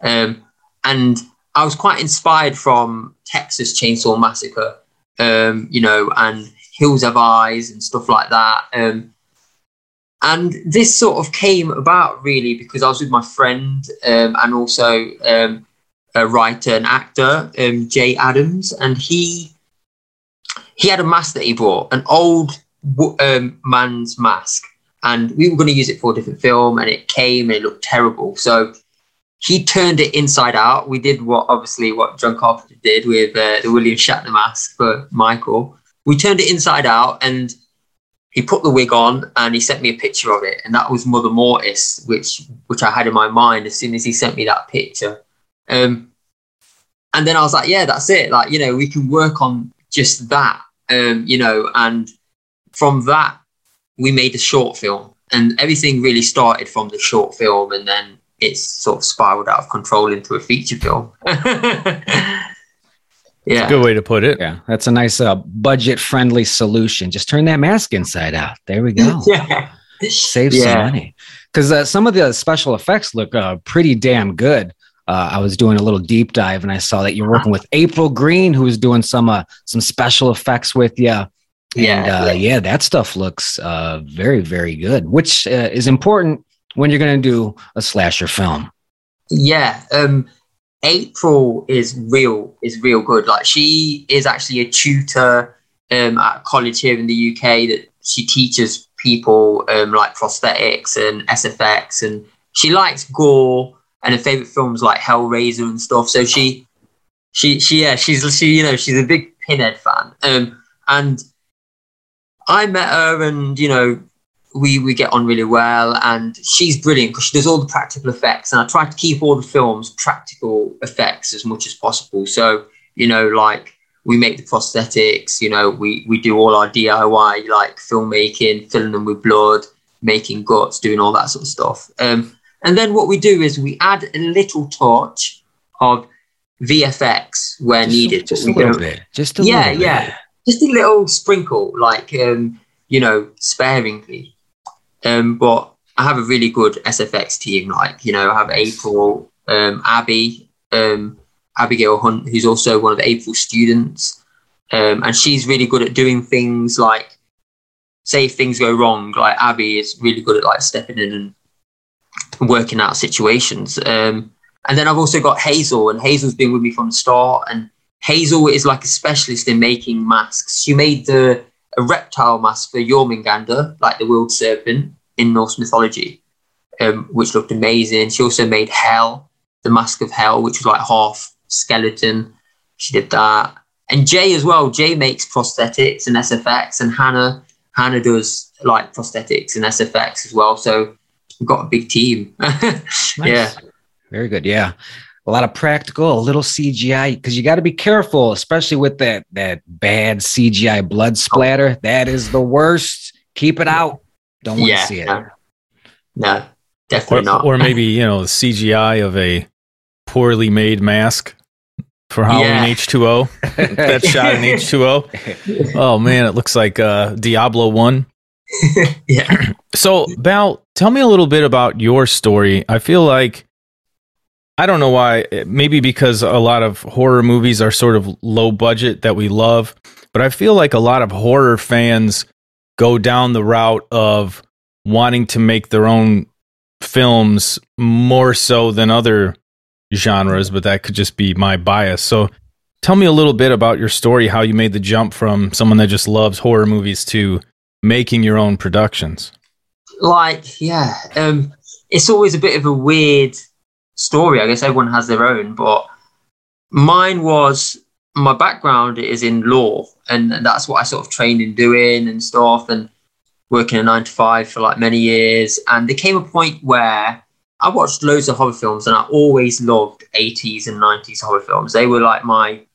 Um, and I was quite inspired from Texas Chainsaw Massacre, um, you know, and Hills Have Eyes and stuff like that. Um, and this sort of came about really because I was with my friend um, and also um, a writer and actor, um, Jay Adams, and he he had a mask that he brought, an old um, man's mask, and we were going to use it for a different film, and it came and it looked terrible. So he turned it inside out. We did what obviously what John Carpenter did with uh, the William Shatner mask for Michael. We turned it inside out, and he put the wig on, and he sent me a picture of it, and that was Mother Mortis, which which I had in my mind as soon as he sent me that picture. Um, and then I was like, yeah, that's it. Like you know, we can work on just that. Um, you know, and from that we made a short film and everything really started from the short film and then it's sort of spiraled out of control into a feature film. Yeah. Good way to put it. Yeah that's a nice uh, budget friendly solution. Just turn that mask inside out. There we go. Yeah. Save yeah. some money. Because uh, some of the special effects look uh, pretty damn good. Uh, I was doing a little deep dive and I saw that you're working with April Green, who was doing some uh, some special effects with you. And, yeah, uh, yeah, that stuff looks uh, very, very good, which uh, is important when you're going to do a slasher film. Yeah, um, April is real, is real good. Like she is actually a tutor um, at college here in the UK that she teaches people um, like prosthetics and SFX, and she likes gore and her favorite films like Hellraiser and stuff. So she, she, she, yeah, she's she, you know, she's a big Pinhead fan, um, and I met her and, you know, we, we get on really well and she's brilliant because she does all the practical effects and I try to keep all the films practical effects as much as possible. So, you know, like we make the prosthetics, you know, we, we do all our DIY like filmmaking, filling them with blood, making guts, doing all that sort of stuff. Um, and then what we do is we add a little touch of VFX where just, needed. Just a little bit. Just a yeah, little yeah just a little sprinkle, like um, you know, sparingly. Um, but I have a really good SFX team. Like you know, I have April, um, Abby, um, Abigail Hunt, who's also one of April's students, um, and she's really good at doing things like, say, if things go wrong. Like Abby is really good at like stepping in and working out situations. Um, and then I've also got Hazel, and Hazel's been with me from the start, and Hazel is like a specialist in making masks. She made the a reptile mask for Jormungandr, like the world serpent in Norse mythology, um, which looked amazing. She also made Hell, the mask of Hell, which was like half skeleton. She did that. And Jay as well. Jay makes prosthetics and SFX, and Hannah Hannah does like prosthetics and SFX as well. So we've got a big team. Yeah. Very good. Yeah a lot of practical, a little CGI, because you got to be careful, especially with that that bad CGI blood splatter. That is the worst. Keep it out. Don't want to yeah, see it. No, no definitely or, not. Or maybe you know the CGI of a poorly made mask for Halloween yeah. H2O. that shot in H2O. Oh man, it looks like uh, Diablo One. yeah. So, Bal, tell me a little bit about your story. I feel like I don't know why. Maybe because a lot of horror movies are sort of low budget that we love, but I feel like a lot of horror fans go down the route of wanting to make their own films more so than other genres, but that could just be my bias. So tell me a little bit about your story, how you made the jump from someone that just loves horror movies to making your own productions. Like, yeah, um, it's always a bit of a weird story. I guess everyone has their own, but mine was my background is in law, and that's what I sort of trained in doing and stuff, and working a nine to five for like many years. And there came a point where I watched loads of horror films, and I always loved 80s and 90s horror films. They were like my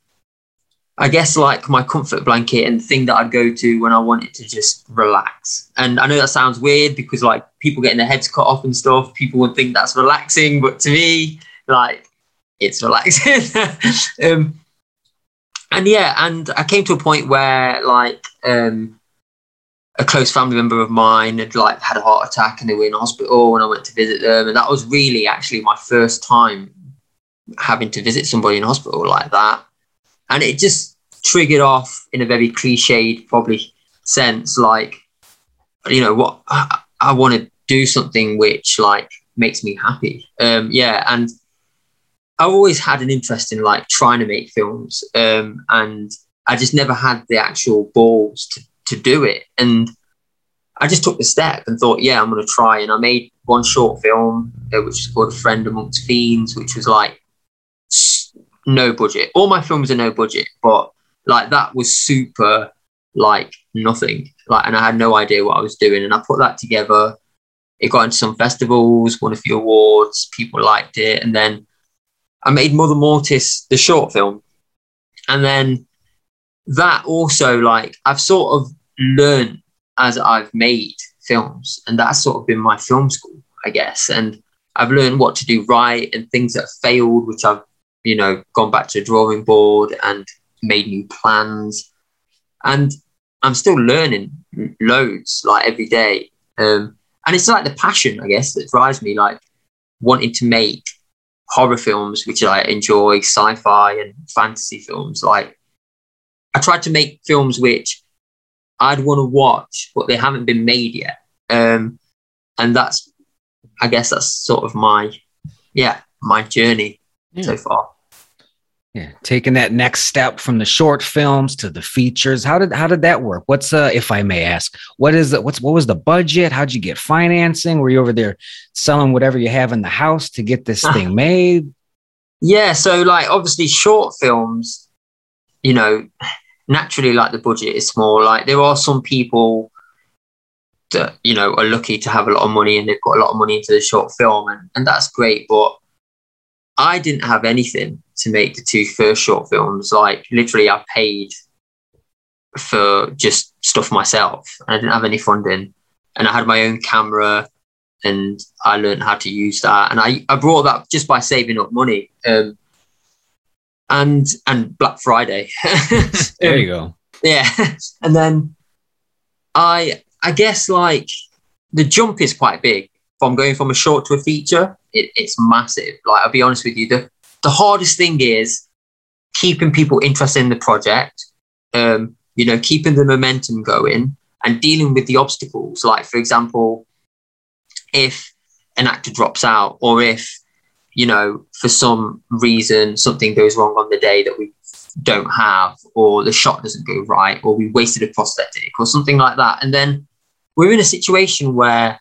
I guess like my comfort blanket and the thing that I'd go to when I wanted to just relax. And I know that sounds weird because like people getting their heads cut off and stuff, people would think that's relaxing, but to me, like it's relaxing. um, and yeah, and I came to a point where like um, a close family member of mine had like had a heart attack and they were in hospital and I went to visit them, and that was really actually my first time having to visit somebody in hospital like that. And it just triggered off in a very cliched, probably sense, like, you know, what I, I want to do something which like makes me happy. Um, yeah. And I've always had an interest in like trying to make films. Um, and I just never had the actual balls to, to do it. And I just took the step and thought, yeah, I'm going to try. And I made one short film, uh, which is called A Friend Amongst Fiends, which was like no budget. All my films are no budget, but like that was super like nothing. Like, and I had no idea what I was doing. And I put that together. It got into some festivals, won a few awards. People liked it, and then I made Mother Mortis, the short film, and then that also like I've sort of learned as I've made films, and that's sort of been my film school, I guess. And I've learned what to do right and things that failed, which I've you know gone back to a drawing board and made new plans, and I'm still learning loads like every day. Um, and it's like the passion, I guess, that drives me, like wanting to make horror films, which I enjoy, sci-fi and fantasy films. Like I tried to make films which I'd want to watch, but they haven't been made yet. Um, and that's, I guess, that's sort of my, yeah, my journey yeah. so far. Yeah, taking that next step from the short films to the features. How did how did that work? What's uh, if I may ask, what is the what's what was the budget? How'd you get financing? Were you over there selling whatever you have in the house to get this thing made? Yeah, so like obviously short films, you know, naturally like the budget is small. Like there are some people that you know are lucky to have a lot of money and they've got a lot of money into the short film, and and that's great. But I didn't have anything to make the two first short films. Like literally, I paid for just stuff myself. and I didn't have any funding, and I had my own camera, and I learned how to use that. And I, I brought that just by saving up money. Um, and and Black Friday. there you go. Yeah, and then I I guess like the jump is quite big from going from a short to a feature. It, it's massive. Like I'll be honest with you, the the hardest thing is keeping people interested in the project, um, you know, keeping the momentum going and dealing with the obstacles. Like, for example, if an actor drops out or if, you know, for some reason something goes wrong on the day that we don't have, or the shot doesn't go right, or we wasted a prosthetic or something like that. And then we're in a situation where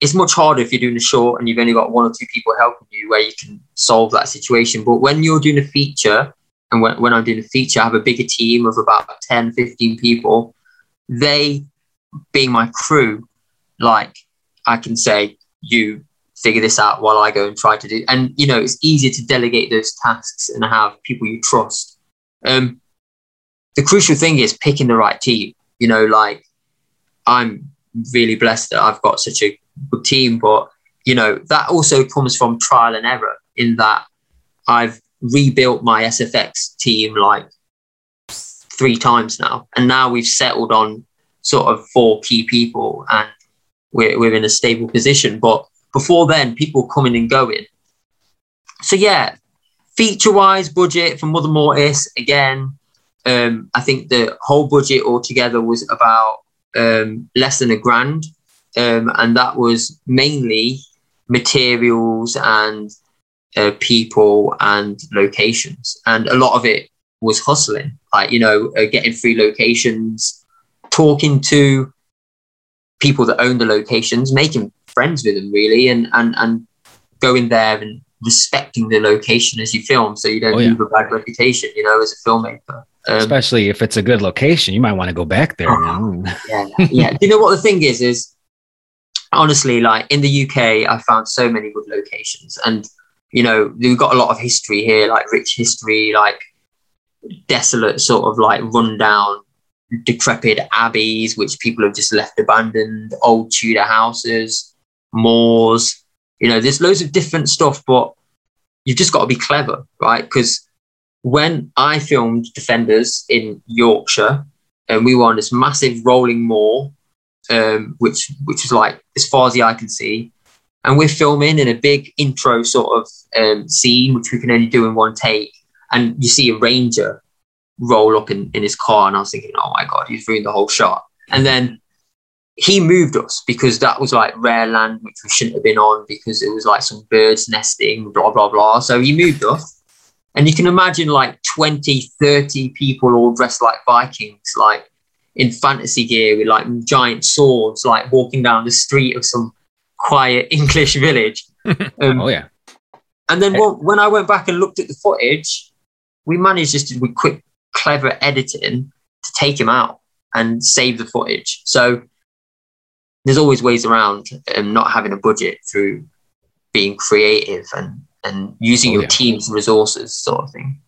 it's much harder if you're doing a short and you've only got one or two people helping you where you can solve that situation. But when you're doing a feature, and when, when I'm doing a feature, I have a bigger team of about 10, 15 people. They, being my crew, like I can say, you figure this out while I go and try to do. And, you know, it's easier to delegate those tasks and have people you trust. Um, the crucial thing is picking the right team. You know, like I'm really blessed that I've got such a good team, but you know that also comes from trial and error. In that I've rebuilt my SFX team like three times now, and now we've settled on sort of four key people, and we're we're in a stable position. But before then, people coming and going. So yeah, feature wise, budget for Mother Mortis again. Um, I think the whole budget altogether was about um, less than a grand um, and that was mainly materials and uh, people and locations. And a lot of it was hustling, like, you know, uh, getting free locations, talking to people that own the locations, making friends with them really, and, and, and going there and respecting the location as you film so you don't oh, yeah. leave a bad reputation, you know, as a filmmaker. Um, Especially if it's a good location, you might want to go back there. yeah, yeah. Do you know what the thing is? Is honestly, like in the UK, I found so many good locations, and you know, we've got a lot of history here, like rich history, like desolate, sort of like rundown, decrepit abbeys, which people have just left abandoned, old Tudor houses, moors. You know, there's loads of different stuff, but you've just got to be clever, right? Because when I filmed Defenders in Yorkshire, and we were on this massive rolling moor um, which which was like as far as the eye can see. and we're filming in a big intro sort of um, scene, which we can only do in one take. And you see a ranger roll up in, in his car, and I was thinking, oh my god, he's ruined the whole shot. And then he moved us because that was like rare land which we shouldn't have been on because it was like some birds nesting, blah blah blah. So he moved us. And you can imagine like 20, 30 people all dressed like Vikings, like in fantasy gear with like giant swords, like walking down the street of some quiet English village. Um, oh yeah. And then when, when I went back and looked at the footage, we managed just to, with quick, clever editing to take him out and save the footage. So there's always ways around um, not having a budget through being creative and and using oh, your yeah. team's resources, sort of thing.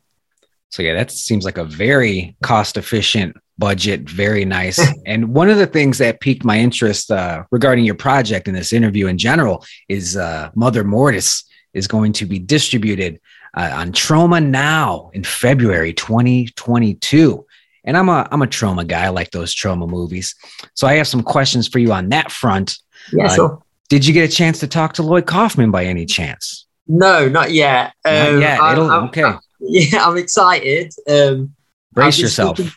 So yeah, that seems like a very cost efficient budget, very nice. and one of the things that piqued my interest uh, regarding your project in this interview in general is uh, Mother Mortis is going to be distributed uh, on Troma now in February 2022. And I'm a I'm a Troma guy. I like those Troma movies. So I have some questions for you on that front. Yeah, uh, sure. Did you get a chance to talk to Lloyd Kaufman by any chance? No, not yet. Um, not yet. It'll, I'm, okay. I'm, yeah, I'm excited. Um, Brace yourself. Speaking,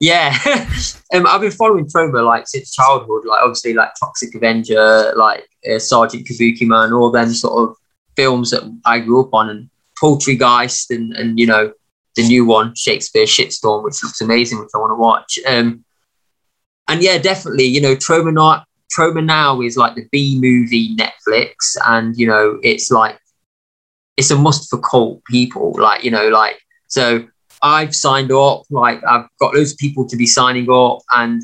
yeah, um, I've been following Troma like since childhood. Like obviously, like Toxic Avenger, like uh, Sergeant Kabuki Man, all them sort of films that I grew up on, and Poultrygeist, and and you know the new one, Shakespeare Shitstorm, which looks amazing, which I want to watch. Um, and yeah, definitely, you know, Troma not now is like the B movie Netflix, and you know, it's like it's a must for cult people. Like you know, like so I've signed up. Like I've got loads of people to be signing up, and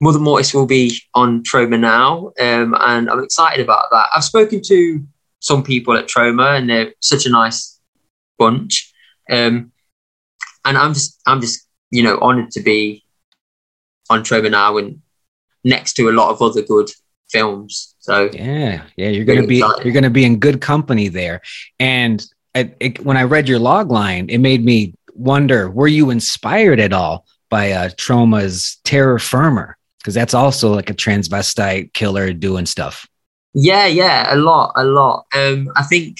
Mother Mortis will be on Troma now, um, and I'm excited about that. I've spoken to some people at Troma, and they're such a nice bunch, um, and I'm just I'm just you know honoured to be on Troma now and next to a lot of other good films. So yeah, yeah, you're gonna be excited. you're gonna be in good company there. And it, it, when I read your log line, it made me wonder: Were you inspired at all by uh, Troma's Terror Firmer? Because that's also like a transvestite killer doing stuff. Yeah, yeah, a lot, a lot. Um, I think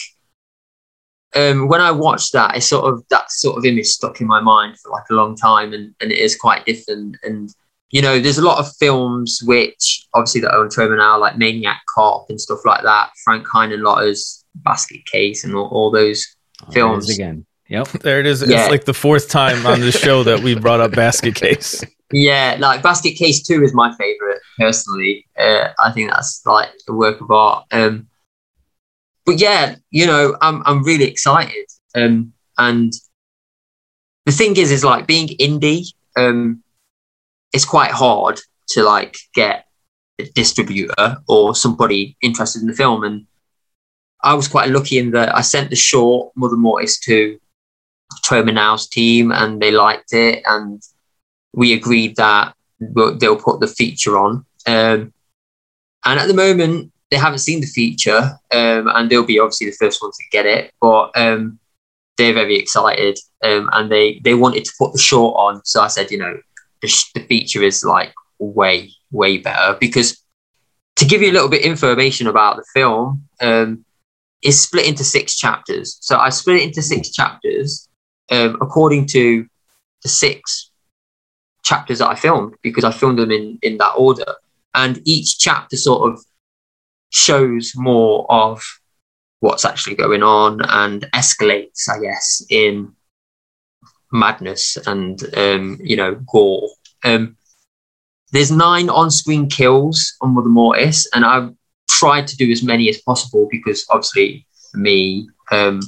um, when I watched that, it sort of that sort of image stuck in my mind for like a long time, and, and it is quite different. And you know, there's a lot of films which obviously that own Troma now, like Maniac Cop and stuff like that. Frank Lotter's Basket Case and all, all those oh, films again. Yep, there it is. Yeah. It's like the fourth time on this show that we brought up Basket Case. Yeah, like Basket Case Two is my favorite personally. Uh, I think that's like a work of art. Um, but yeah, you know, I'm I'm really excited. Um, and the thing is, is like being indie. Um, it's quite hard to like get a distributor or somebody interested in the film. And I was quite lucky in that I sent the short Mother Mortis to Now's team and they liked it. And we agreed that they'll put the feature on. Um, and at the moment, they haven't seen the feature, um, and they'll be obviously the first ones to get it. But um, they're very excited, um, and they they wanted to put the short on. So I said, you know, the, the feature is like way way better because to give you a little bit information about the film um it's split into six chapters so i split it into six chapters um, according to the six chapters that i filmed because i filmed them in in that order and each chapter sort of shows more of what's actually going on and escalates i guess in madness and um, you know gore. Um, there's nine on-screen kills on Mother Mortis, and I've tried to do as many as possible because obviously me, um,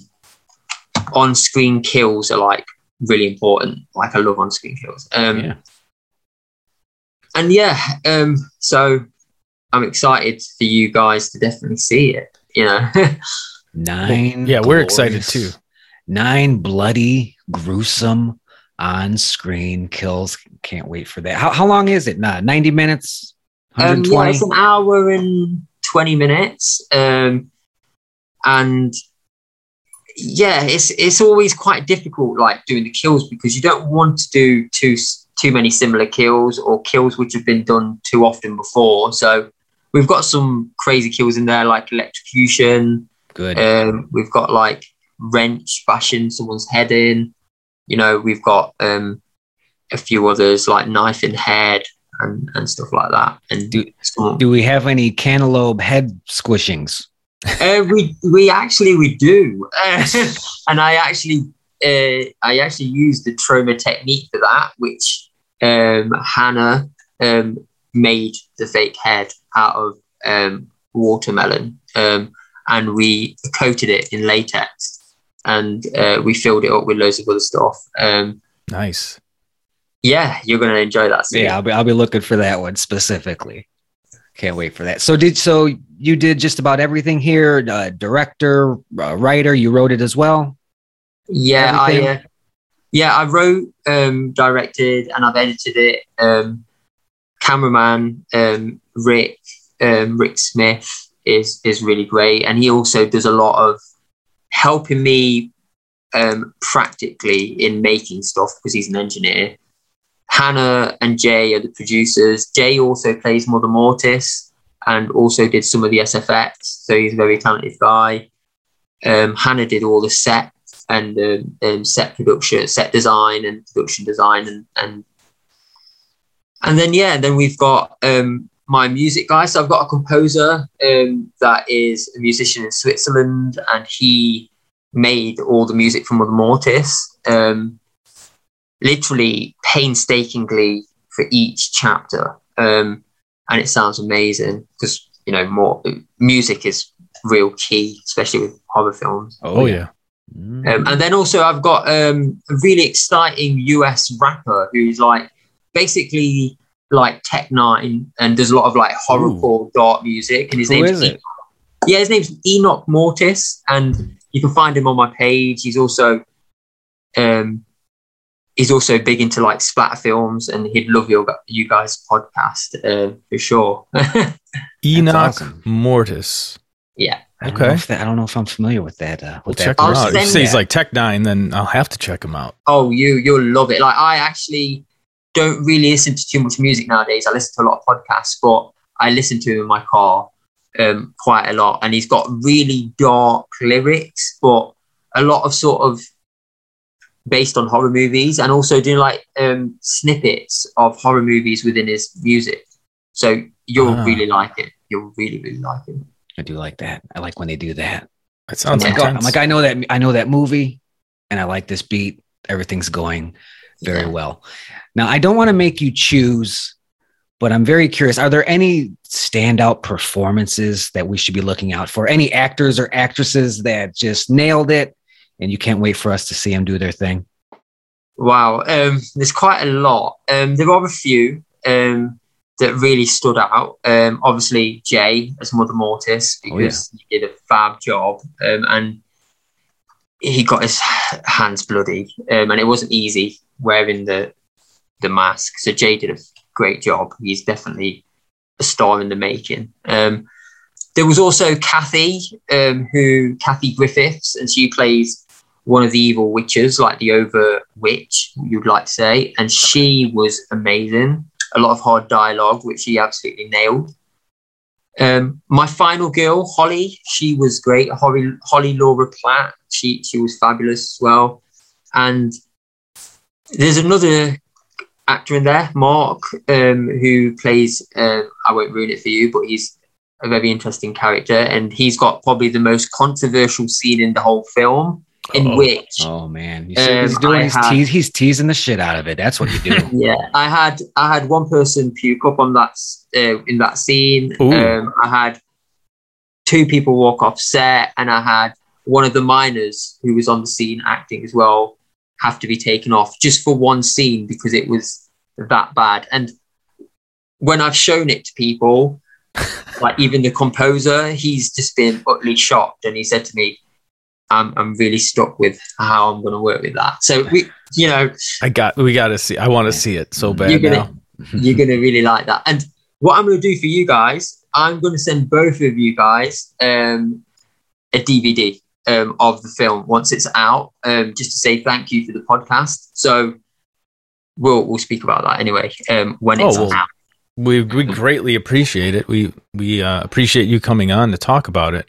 on-screen kills are like really important. Like I love on-screen kills. Um, yeah. And yeah, um, so I'm excited for you guys to definitely see it. You know, nine. Yeah, we're excited too. Nine bloody gruesome on screen kills. Can't wait for that. How, how long is it? Nah, 90 minutes? Um, yeah, it's an hour and 20 minutes. Um, and yeah, it's it's always quite difficult, like doing the kills because you don't want to do too too many similar kills or kills which have been done too often before. So we've got some crazy kills in there, like electrocution. Good. Um, we've got like wrench bashing someone's head in. You know, we've got um, a few others like knife in head and, and stuff like that. And Do- Do we have any cantaloupe head squishings? Uh, we we actually we do, and I actually uh, I actually used the Troma technique for that, which um, Hannah um, made the fake head out of um, watermelon, um, and we coated it in latex, and uh, we filled it up with loads of other stuff. Um, Nice. yeah, you're gonna enjoy that. Scene. Yeah, I'll be I'll be looking for that one specifically. Can't wait for that. So did so you did just about everything here, uh, director, uh, writer. You wrote it as well. Yeah, I uh, yeah I wrote, um, directed, and I've edited it. Um, cameraman um, Rick um, Rick Smith is is really great, and he also does a lot of helping me um, practically in making stuff because he's an engineer. Hannah and Jay are the producers. Jay also plays Mother Mortis and also did some of the SFX, so he's a very talented guy. Um, Hannah did all the set and um, set production, set design, and production design, and and and then yeah, then we've got um, my music guy. So I've got a composer um, that is a musician in Switzerland, and he made all the music for Mother Mortis, um, literally painstakingly for each chapter, um, and it sounds amazing because you know more music is real key, especially with horror films. Oh, yeah. Mm. Um, and then also I've got um, a really exciting US rapper who's like basically like Tech N9ne and does a lot of like horrorcore dark music. And his Who name's is it? yeah, his name's Enoch Mortis, and you can find him on my page. He's also um, he's also big into like splatter films, and he'd love your you guys' podcast uh, for sure. Enoch awesome. Mortis. yeah. I don't know Okay. if that, I don't know if I'm familiar with that. Uh, We'll with that check him I'll out. If you he's like Tech N9ne, then I'll have to check him out. Oh, you you'll love it. Like I actually don't really listen to too much music nowadays. I listen to a lot of podcasts, but I listen to him in my car um, quite a lot. And he's got really dark lyrics, but a lot of sort of based on horror movies, and also doing like um, snippets of horror movies within his music. So you'll Ah. really like it. You'll really really like it. I do like that. I like when they do that. That sounds I'm like, oh, I'm like, I know that I know that movie, and I like this beat. Everything's going very Yeah. well. Now, I don't want to make you choose, but I'm very curious. Are there any standout performances that we should be looking out for? Any actors or actresses that just nailed it, and you can't wait for us to see them do their thing? Wow, um, there's quite a lot. Um, there are a few um, that really stood out. Um, obviously, Jay as Mother Mortis Oh, yeah. because he did a fab job, um, and he got his hands bloody, um, and it wasn't easy wearing the the mask. So Jay did a great job. He's definitely a star in the making. Um, there was also Kathy, um, who Kathy Griffiths, and she plays one of the evil witches, like the over witch, you'd like to say, and she was amazing. A lot of hard dialogue, which she absolutely nailed. Um, my final girl, Holly, she was great. Holly, Holly Laura Platt, she she was fabulous as well. And there's another actor in there, Mark, um, who plays. Uh, I won't ruin it for you, but he's a very interesting character, and he's got probably the most controversial scene in the whole film, in Uh-oh. which Oh man, you see what he's Um, doing? I He's, have- teas- he's teasing the shit out of it. That's what you do. yeah i had i had one person puke up on that uh, in that scene um i had two people walk off set and i had one of the miners who was on the scene acting as well have to be taken off just for one scene because it was that bad and when i've shown it to people like even the composer he's just been utterly shocked and he said to me i'm, I'm really stuck with how i'm going to work with that so we you know I got. We got to see. I want to see it so bad You're gonna- you're going to really like that. And what I'm going to do for you guys, I'm going to send both of you guys um, a DVD um, of the film once it's out, um, just to say thank you for the podcast. So we'll we'll speak about that anyway um, when it's Oh, well, out. we we greatly appreciate it. We we uh, appreciate you coming on to talk about it.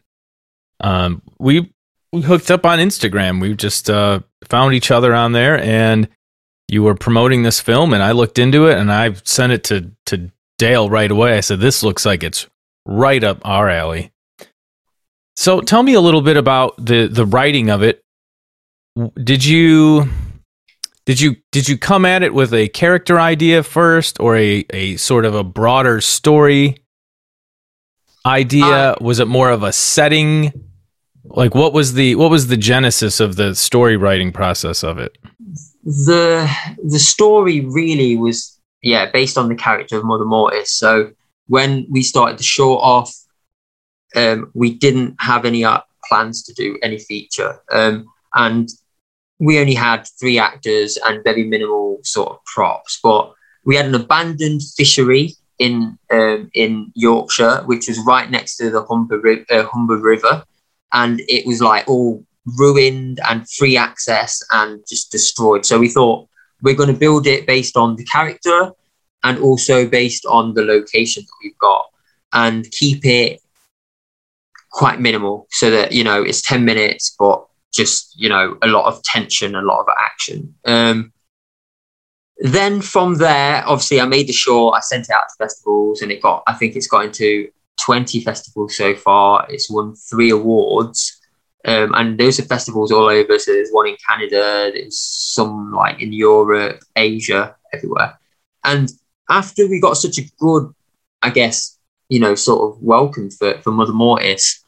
Um, we we hooked up on Instagram. We just uh, found each other on there, and you were promoting this film, and I looked into it, and I sent it to to Dale right away. I said, "This looks like it's right up our alley." So, tell me a little bit about the the writing of it. Did you did you did you come at it with a character idea first, or a a sort of a broader story idea? Uh, was it more of a setting? Like, what was the what was the genesis of the story writing process of it? the the story really was yeah based on the character of Mother Mortis. So when we started the short off, um, we didn't have any plans to do any feature, um, and we only had three actors and very minimal sort of props. But we had an abandoned fishery in um, in Yorkshire, which was right next to the Humber, uh, Humber River, and it was like all ruined and free access and just destroyed. So we thought we're going to build it based on the character and also based on the location that we've got and keep it quite minimal so that you know it's 10 minutes but just you know a lot of tension a lot of action um then from there obviously i made the short i sent it out to festivals and it got i think it's got into 20 festivals so far. It's won three awards. Um, and those are festivals all over. So there's one in canada there's some like in europe asia everywhere. And after we got such a good i guess you know sort of welcome for, for mother mortis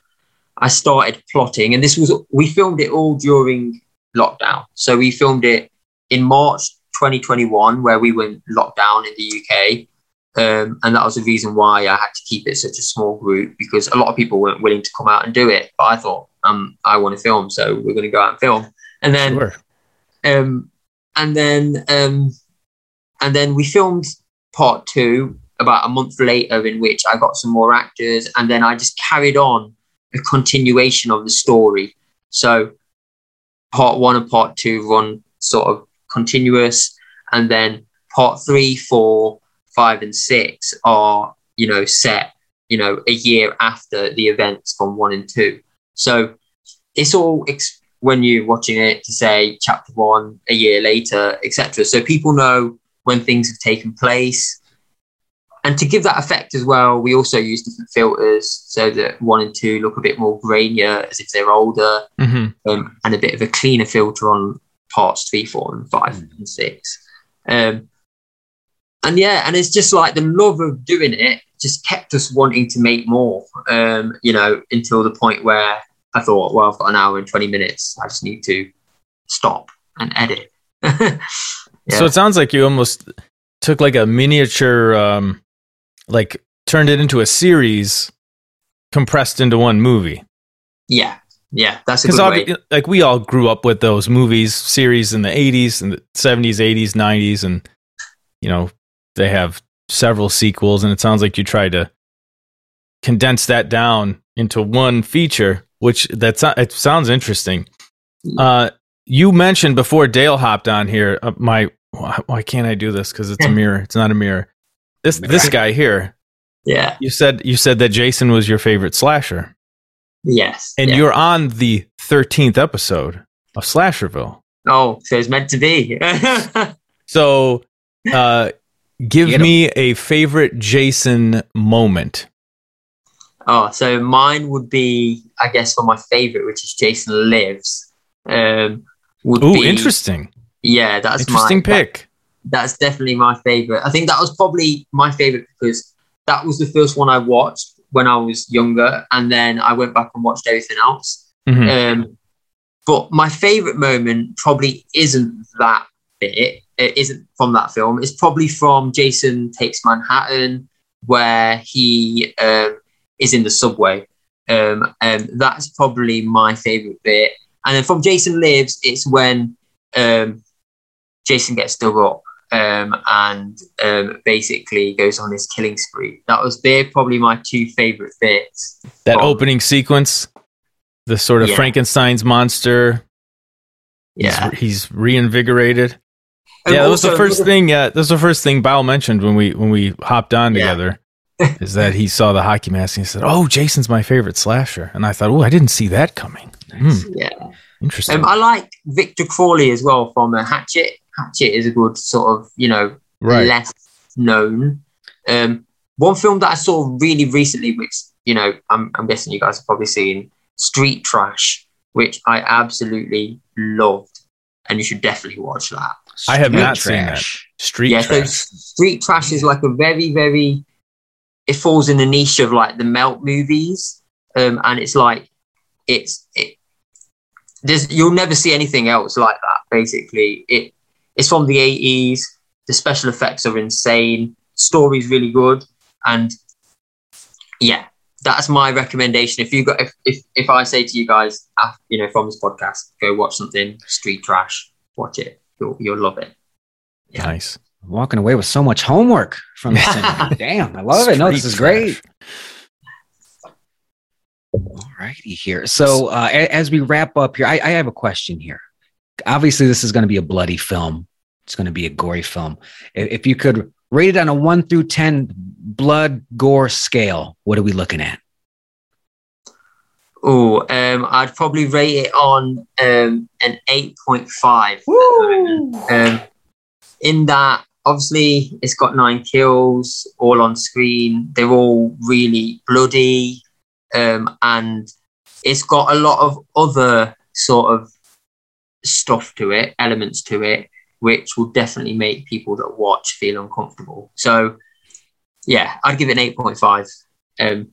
I started plotting, and this was we filmed it all during lockdown. So we filmed it in March 2021, where we went lockdown in the UK, um, and that was the reason why I had to keep it such a small group because a lot of people weren't willing to come out and do it. But I thought, um, I want to film, so we're going to go out and film, and then, Sure. um, and then, um, and then we filmed part two about a month later, in which I got some more actors, and then I just carried on a continuation of the story. So part one and part two run sort of continuous, and then part three, four, five, and six are you know set you know a year after the events from one and two. So it's all ex- when you're watching it to say chapter one a year later, etc. So people know when things have taken place. And to give that effect as well, we also use different filters so that one and two look a bit more grainier as if they're older, hmm um, and a bit of a cleaner filter on parts three, four, and 5 and six. Um, and yeah, and it's just like the love of doing it just kept us wanting to make more, um, you know, until the point where I thought, well, I've got an hour and 20 minutes. I just need to stop and edit. yeah. So it sounds like you almost took like a miniature, um, like turned it into a series compressed into one movie. yeah. Yeah. That's Because like we all grew up with those movies series in the 80s and the 70s, 80s, 90s, and you know they have several sequels, and it sounds like you tried to condense that down into one feature, which that's it sounds interesting. Uh, you mentioned before Dale hopped on here. Uh, my why, why can't I do this? Because it's a mirror. It's not a mirror. This this guy here. Yeah. You said you said that Jason was your favorite slasher, Yes. and yeah. you're on the thirteenth episode of Slasherville. Oh, so it's meant to be. So, uh, give Get me a favorite Jason moment. Oh, so mine would be, I guess, for my favorite, which is Jason Lives. Um, would Ooh, be, interesting, Yeah, that's interesting my, pick. that- that's definitely my favorite. I think that was probably my favorite because that was the first one I watched when I was younger, and then I went back and watched everything else. Mhm. Um, but my favorite moment probably isn't that bit. It isn't from that film. It's probably from Jason Takes Manhattan, where he um, is in the subway. Um, and that's probably my favorite bit. And then from Jason Lives, it's when um, Jason gets dug up um, and um, basically goes on his killing spree. That was they're probably my two favorite bits. that from- opening sequence, the sort of Yeah. Frankenstein's monster. Yeah. he's, he's reinvigorated. And yeah, that was the first thing. Uh, that was the first thing Bal mentioned when we when we hopped on Yeah. together. is that he saw the hockey mask and he said, "Oh, Jason's my favorite slasher," and I thought, "Oh, I didn't see that coming." Hmm, Yeah. interesting. Um, I like Victor Crowley as well from uh, Hatchet. Hatchet is a good sort of, you know, right. less known. Um, one film that I saw really recently, which you know, I'm, I'm guessing you guys have probably seen, Street Trash, which I absolutely loved, and you should definitely watch that. I have Street not seen that. trash. Street yeah, so. Street Trash is like a very, very. It falls in the niche of like the melt movies, um, and it's like it's it. There's you'll never see anything else like that. Basically, it it's from the eighties. The special effects are insane. Story's really good, and yeah, that's my recommendation. If you got if if, if I say to you guys, you know, from this podcast, go watch something Street Trash, watch it. You'll you'll love it. Yeah. Nice. Walking away with so much homework from this. Damn, I love it. No, this is great. All righty here. So uh, as we wrap up here, I, I have a question here. Obviously, this is going to be a bloody film. It's going to be a gory film. If, if you could rate it on a one through ten blood gore scale, what are we looking at? Oh, um, I'd probably rate it on um, an 8.5. Um, in that, obviously, it's got nine kills, all on screen. They're all really bloody. Um, and it's got a lot of other sort of stuff to it, elements to it, which will definitely make people that watch feel uncomfortable. So, yeah, I'd give it an 8.5 um,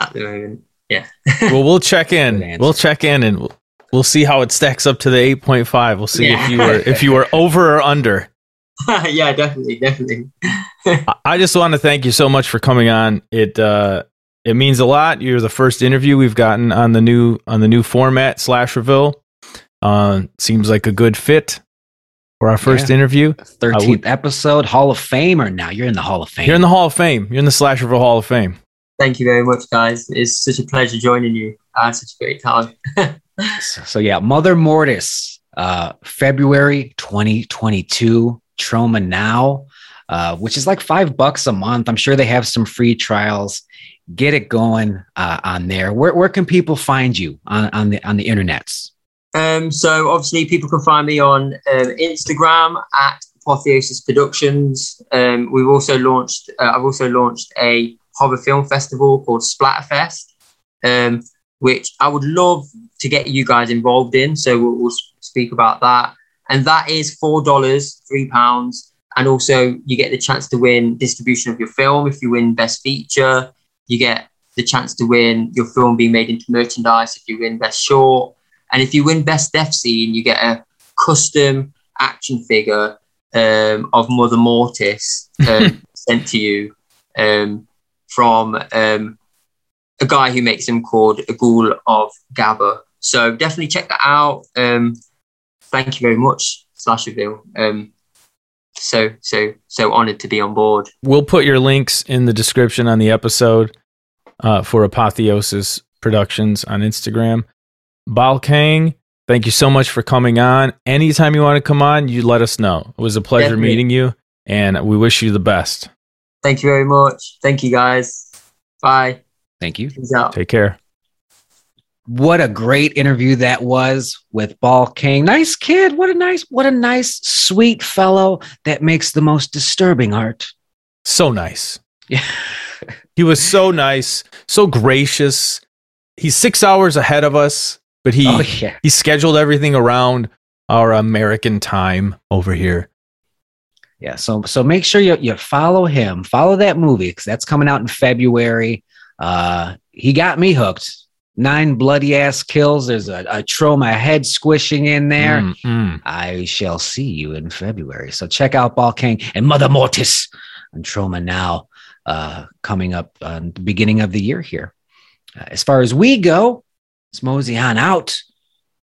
at the moment. Yeah. well, we'll check in. We'll check in and we'll, we'll see how it stacks up to the eight point five. We'll see Yeah. if you were if you were over or under. yeah, definitely, definitely. I- I just want to thank you so much for coming on. It uh, it means a lot. You're the first interview we've gotten on the new on the new format Slasherville. Uh, seems like a good fit for our first Yeah. interview. Thirteenth episode, Hall of Fame, or now you're in the Hall of Fame. You're in the Hall of Fame. You're in the Slasherville Hall of Fame. Thank you very much, guys. It's such a pleasure joining you. I had such a great time. So, so yeah, Mother Mortis, uh, February 2022, Troma Now, uh, which is like five bucks a month. I'm sure they have some free trials. Get it going uh, on there. Where, where can people find you on, on the on the internets? Um, so obviously, people can find me on um, Instagram at Apotheosis Productions. Um, we've also launched. Uh, I've also launched a horror film festival called Splatterfest, um, which I would love to get you guys involved in. So we'll, we'll speak about that. And that is four dollars, three pounds, and also you get the chance to win distribution of your film if you win Best Feature. You get the chance to win your film being made into merchandise if you win Best Short. And if you win Best Death Scene, you get a custom action figure um, of Mother Mortis um, sent to you um, from um, a guy who makes them called a Ghoul of Gabba. So definitely check that out. Um, thank you very much, Slasherville. Um, so so so honored to be on board. We'll put your links in the description on the episode uh, for Apotheosis Productions on Instagram. Bal Kang, thank you so much for coming on. Anytime you want to come on, you let us know. It was a pleasure Definitely. meeting you, and we wish you the best. Thank you very much. Thank you guys. Bye. Thank you. Take care. What a great interview that was with Bal Kang. Nice kid. What a nice, what a nice, sweet fellow that makes the most disturbing art. So nice. Yeah. He was so nice, so gracious. He's six hours ahead of us, but he oh yeah. he scheduled everything around our American time over here. Yeah. So so make sure you you follow him. Follow that movie because that's coming out in February. Uh, he got me hooked. Nine bloody ass kills. There's a, a trauma head squishing in there. Mm, mm. I shall see you in February. So check out Bal Kang and Mother Mortis and Troma Now, uh, coming up on the beginning of the year here. Uh, as far as we go, let's mosey on out.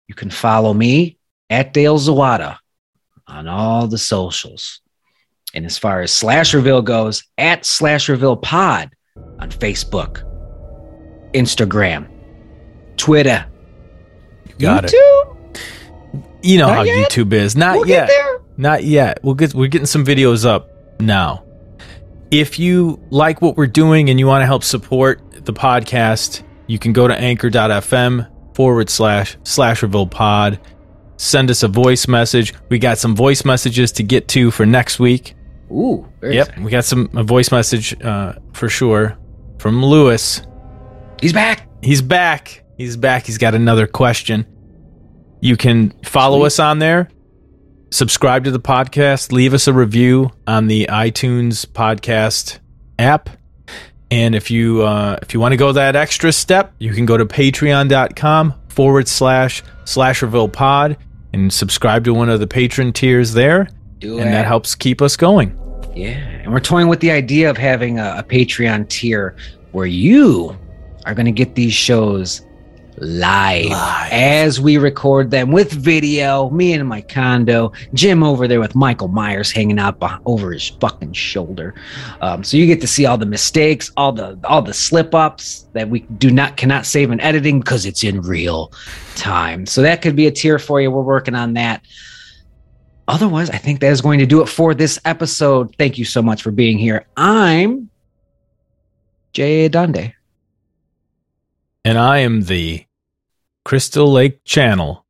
You can follow me at Dale Zawada on all the socials. And as far as Slasherville goes, at Slasherville Pod on Facebook, Instagram, Twitter, You got it. You know Not how yet. YouTube is. Not We'll yet. not yet. We'll get we're getting some videos up now. If you like what we're doing and you want to help support the podcast, you can go to anchor.fm forward slash slasherville pod. Send us a voice message. We got some voice messages to get to for next week. Ooh, Yep, exciting. we got some a voice message uh, for sure from Lewis. He's back. He's back. He's back. He's got another question. You can follow Sweet. us on there, subscribe to the podcast, leave us a review on the iTunes podcast app. And if you uh, if you want to go that extra step, you can go to patreon.com forward slash slasherville pod and subscribe to one of the patron tiers there. Do And it. that helps keep us going. Yeah, and we're toying with the idea of having a, a Patreon tier where you are going to get these shows live, Live. as we record them with video. Me in my condo, Jim over there with Michael Myers hanging out beh- over his fucking shoulder. Um, so you get to see all the mistakes, all the all the slip ups that we do not cannot save in editing because it's in real time. So that could be a tier for you. We're working on that. Otherwise, I think that is going to do it for this episode. Thank you so much for being here. I'm Jay Dande. And I am the Crystal Lake Channel